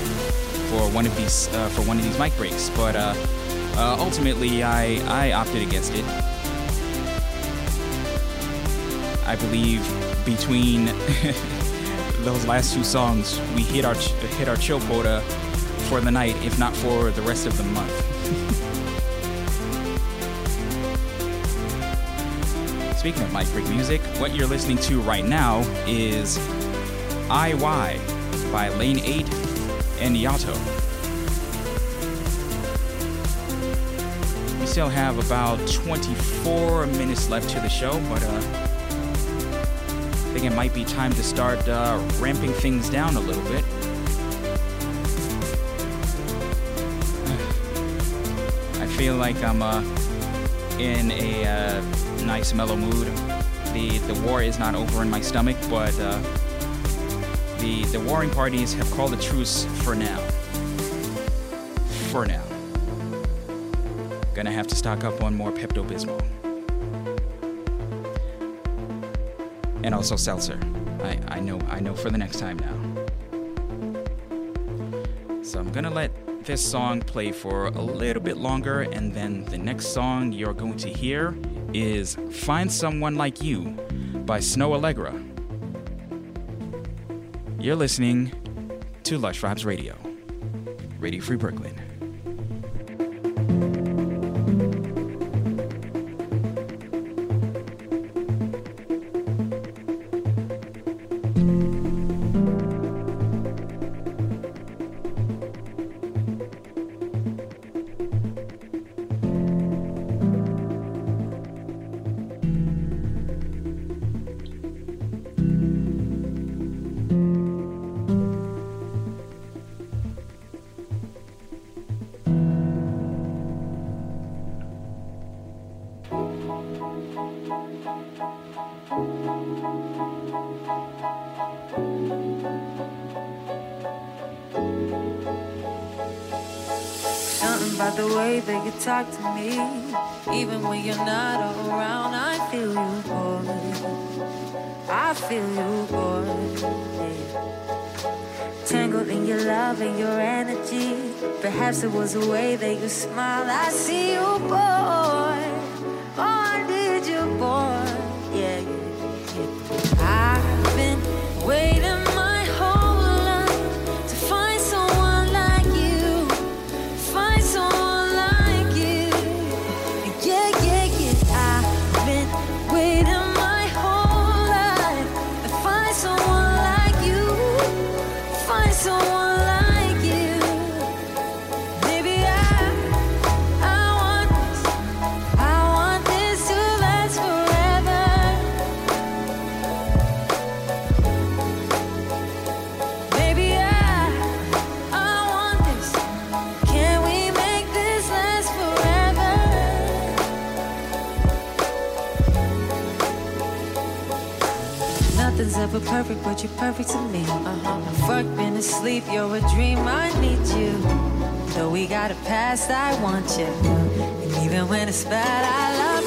for one of these uh, for one of these mic breaks, but uh, ultimately I I opted against it. I believe between those last two songs, we hit our hit our chill quota for the night, if not for the rest of the month. Speaking of mic break music, what you're listening to right now is IY by Lane 8 and Yotto. Still have about 24 minutes left to the show, but uh, I think it might be time to start uh, ramping things down a little bit. I feel like I'm uh, in a uh, nice mellow mood. The the war is not over in my stomach, but uh, the the warring parties have called a truce for now. For now. Gonna have to stock up on more Pepto Bismol. And also seltzer. I, I know I know for the next time now. So I'm gonna let this song play for a little bit longer, and then the next song you're going to hear is Find Someone Like You by Snoh Aalegra. You're listening to Lush Vibes Radio, Radio Free Brooklyn. The way that you smile. I see you, boy. Oh, perfect, but you're perfect to me. Uh-huh. Fuck been asleep, you're a dream. I need you. Though we got a past, I want you. And even when it's bad, I love you.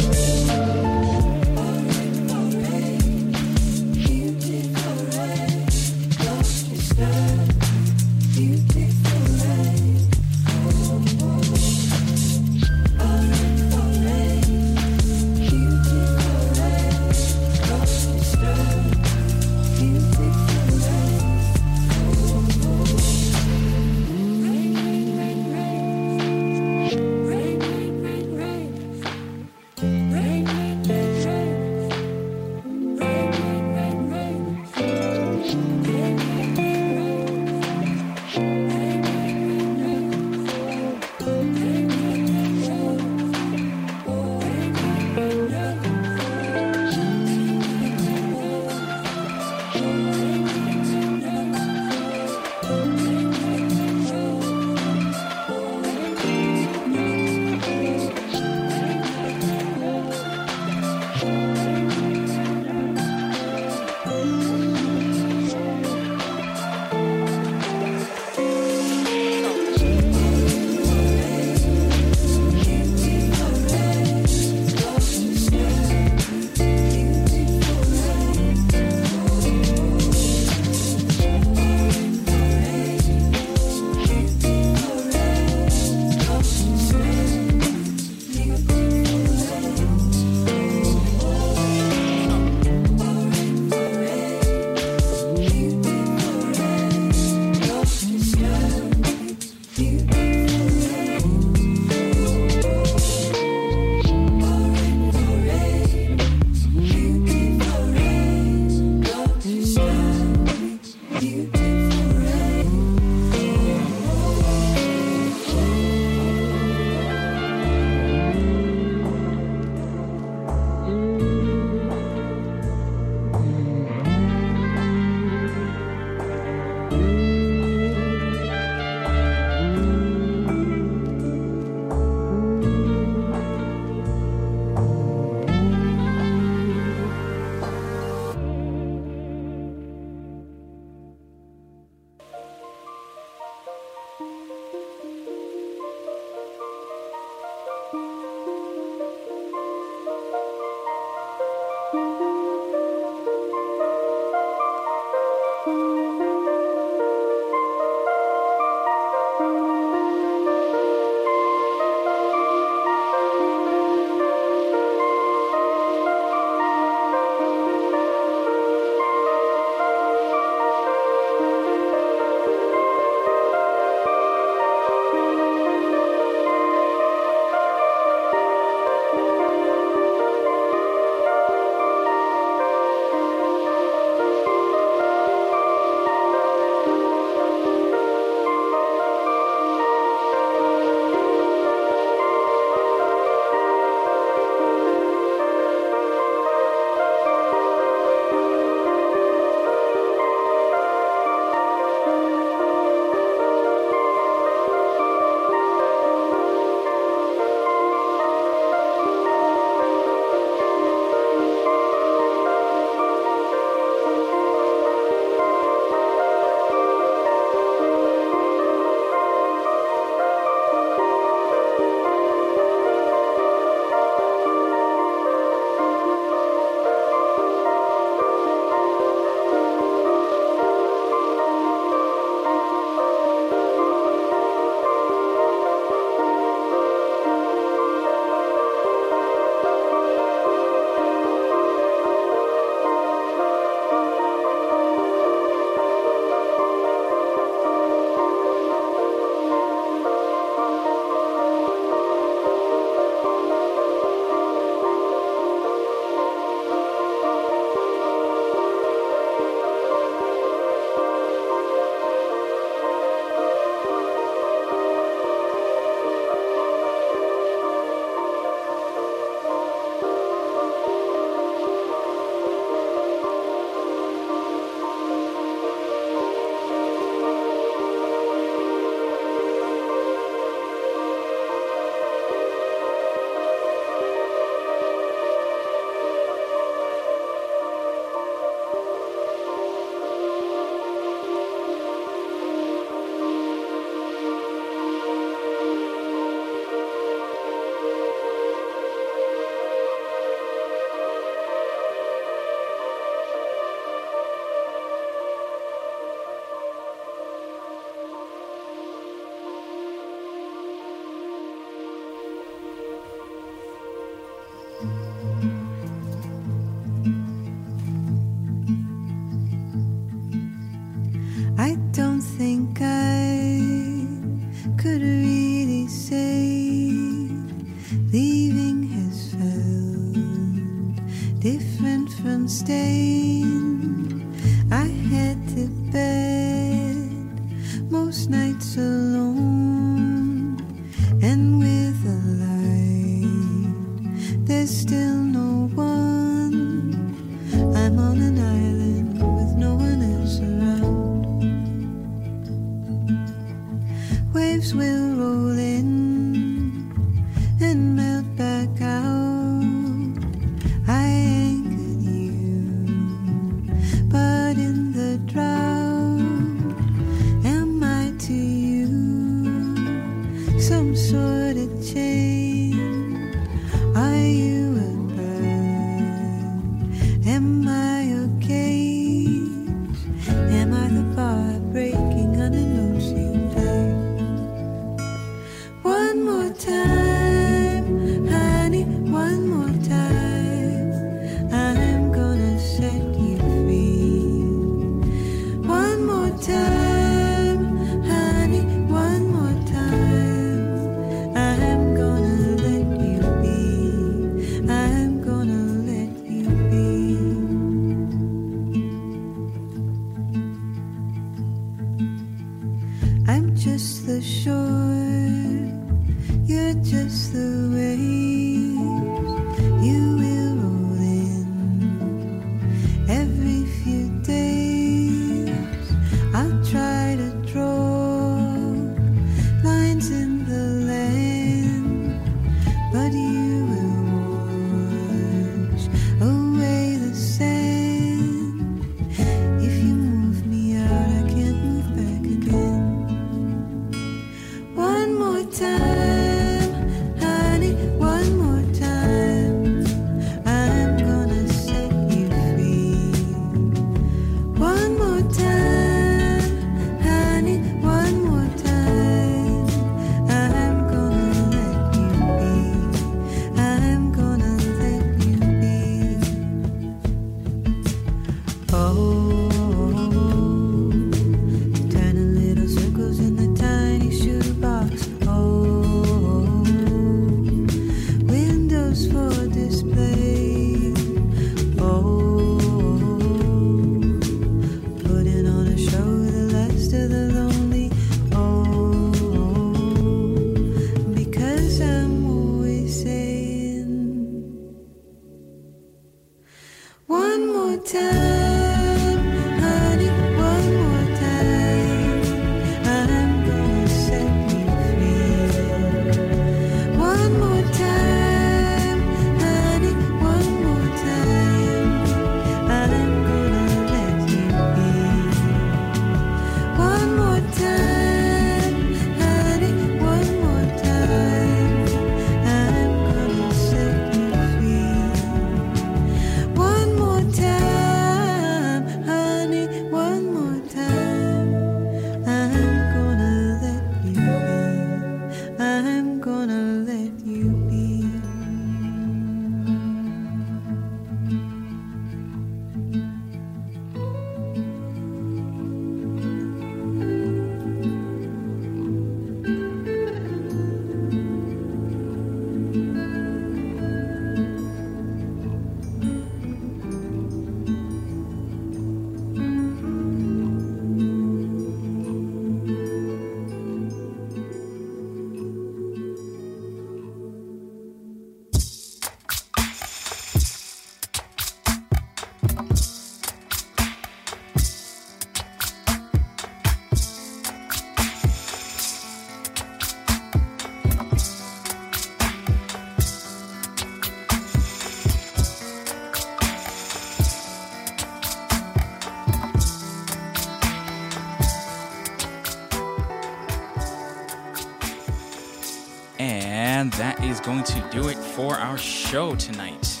Is going to do it for our show tonight.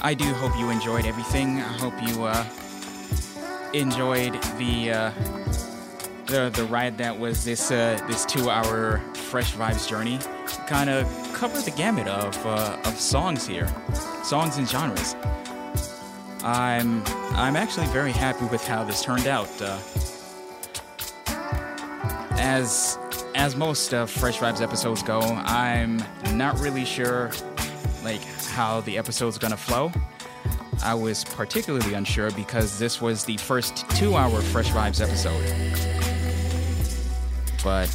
I do hope you enjoyed everything. I hope you uh, enjoyed the uh, the the ride that was this uh, this two hour Fresh Vibes journey. Kind of covered the gamut of uh, of songs here, songs and genres. I'm I'm actually very happy with how this turned out. Uh, as as most uh, Fresh Vibes episodes go, I'm not really sure like how the episode's gonna flow. I was particularly unsure because this was the first two-hour Fresh Vibes episode. But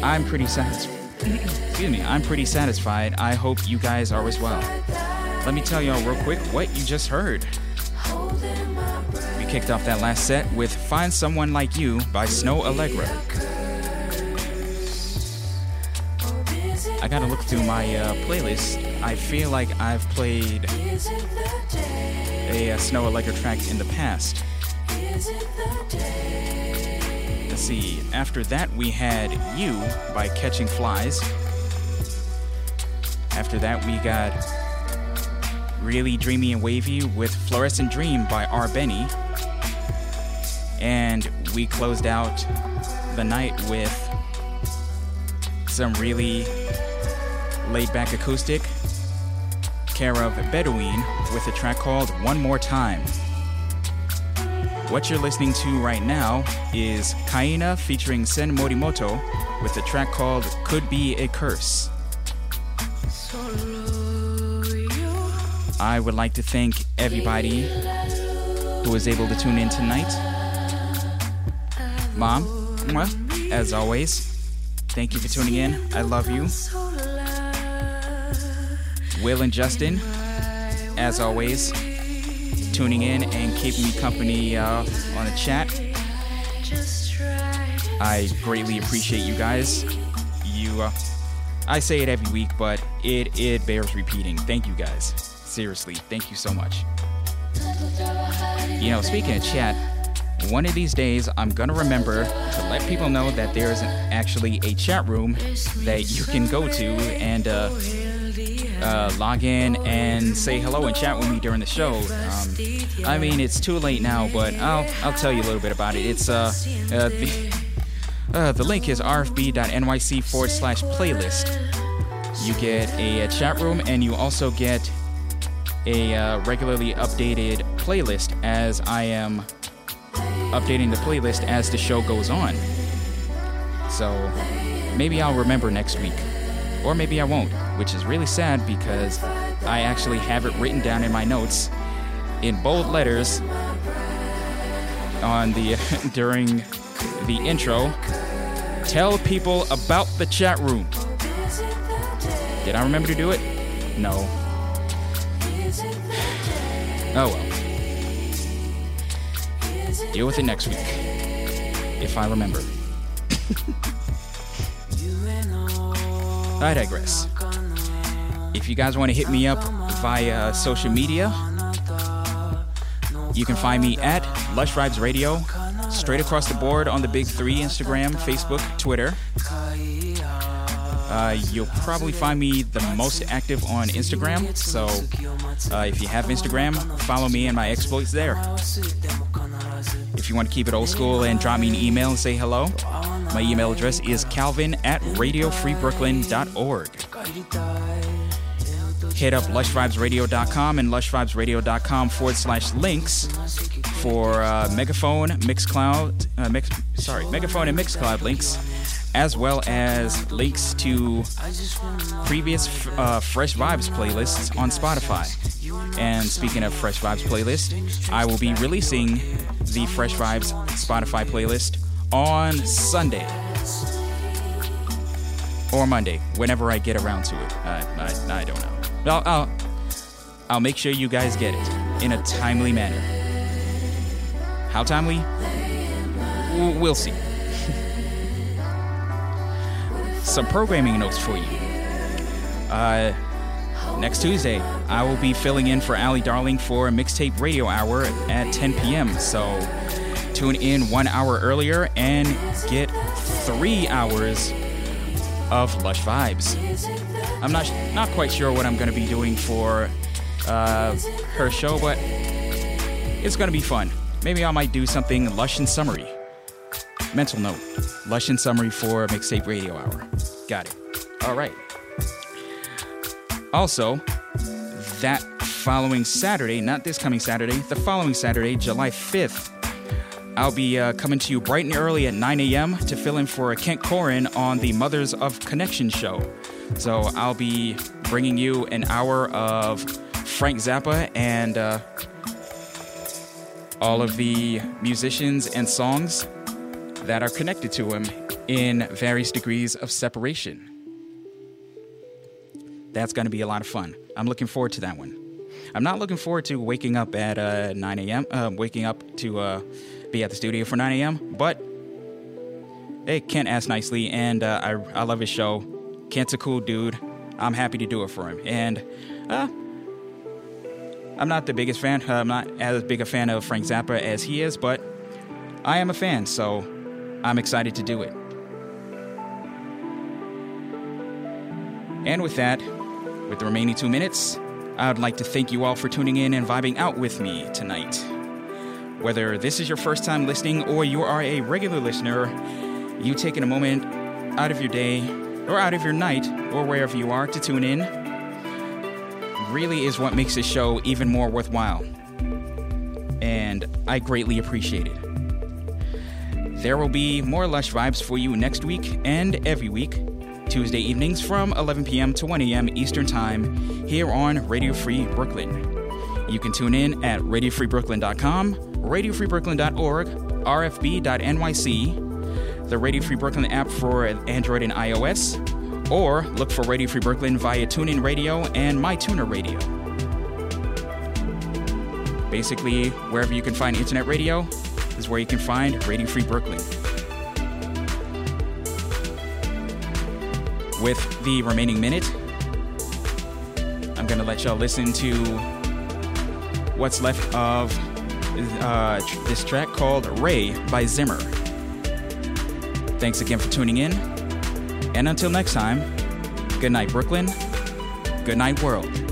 I'm pretty satisfied. Excuse me, I'm pretty satisfied. I hope you guys are as well. Let me tell y'all real quick what you just heard. We kicked off that last set with Find Someone Like You by Snoh Aalegra. I gotta look through my uh, playlist. I feel like I've played a, uh Snoh Aalegra track in the past. Let's see. After that, we had You by Catching Flies. After that, we got Really Dreamy and Wavy with Fluorescent Dream by r beny. And we closed out the night with some really laid back acoustic care of Bedouine with a track called One More Time. What you're listening to right now is Kaina featuring Sen Morimoto with a track called Could Be a Curse. I would like to thank everybody who was able to tune in tonight. Mom, as always, thank you for tuning in. I love you. Will and Justin, as always, tuning in and keeping me company uh, on the chat. I greatly appreciate you guys. You, uh, I say it every week, but it it bears repeating. Thank you guys. Seriously, thank you so much. You know, speaking of chat, one of these days I'm gonna remember to let people know that there is actually a chat room that you can go to and uh, uh, log in and say hello and chat with me during the show. Um, I mean, it's too late now, but I'll I'll tell you a little bit about it. It's uh, uh the, uh, the link is rfb.nyc forward slash playlist. You get a, a chat room and you also get a uh, regularly updated playlist as I am updating the playlist as the show goes on. So maybe I'll remember next week. Or maybe I won't, which is really sad because I actually have it written down in my notes in bold letters on the during the intro. Tell people about the chat room. Did I remember to do it? No. Oh well. deal with it next week. If I remember. I digress. If you guys want to hit me up via social media, you can find me at Lush Vibes Radio, straight across the board on the big three Instagram, Facebook, Twitter. Uh, you'll probably find me the most active on Instagram, so uh, if you have Instagram, follow me and my exploits there. If you want to keep it old school and drop me an email and say hello, my email address is calvin at radiofreebrooklyn.org. Hit up lushvibesradio.com and lushvibesradio.com forward slash links for uh, Megaphone, Mixcloud, uh, mix, sorry, Megaphone and Mixcloud links, as well as links to previous uh, Fresh Vibes playlists on Spotify. And speaking of Fresh Vibes playlist, I will be releasing the Fresh Vibes Spotify playlist on Sunday or Monday, whenever I get around to it. I, I, I don't know. I'll, I'll, I'll make sure you guys get it in a timely manner. How timely? We'll see. Some programming notes for you. Uh, next Tuesday, I will be filling in for Ali Darling for a mixtape radio hour at 10 p.m. So tune in one hour earlier and get three hours of lush vibes. I'm not not quite sure what I'm going to be doing for uh, her show, but it's going to be fun. Maybe I might do something lush and summary. Mental note: lush and summary for mixtape radio hour. Got it. All right. Also, that following Saturday, not this coming Saturday, the following Saturday, July 5th, I'll be uh, coming to you bright and early at 9 a.m. to fill in for Kent Corin on the Mothers of Connection show. So I'll be bringing you an hour of Frank Zappa and uh, all of the musicians and songs that are connected to him in various degrees of separation. That's going to be a lot of fun. I'm looking forward to that one. I'm not looking forward to waking up at uh, 9 a.m., uh, waking up to uh, be at the studio for 9 a.m., but hey, Kent asked nicely, and uh, I, I love his show. Kent's a cool dude. I'm happy to do it for him. And uh, I'm not the biggest fan. I'm not as big a fan of Frank Zappa as he is, but I am a fan, so I'm excited to do it. And with that, with the remaining two minutes, I would like to thank you all for tuning in and vibing out with me tonight. Whether this is your first time listening or you are a regular listener, you taking a moment out of your day or out of your night or wherever you are to tune in really is what makes this show even more worthwhile. And I greatly appreciate it. There will be more Lush Vibes for you next week and every week, Tuesday evenings from 11 p.m. to 1 a.m. Eastern Time here on Radio Free Brooklyn. You can tune in at radiofreebrooklyn.com, radiofreebrooklyn.org, rfb.nyc, the Radio Free Brooklyn app for Android and iOS, or look for Radio Free Brooklyn via TuneIn Radio and MyTuner Radio. Basically, wherever you can find internet radio is where you can find Radio Free Brooklyn. With the remaining minute, I'm going to let y'all listen to what's left of uh, this track called Rey by Zimmer. Thanks again for tuning in. And until next time, good night, Brooklyn. Good night, world.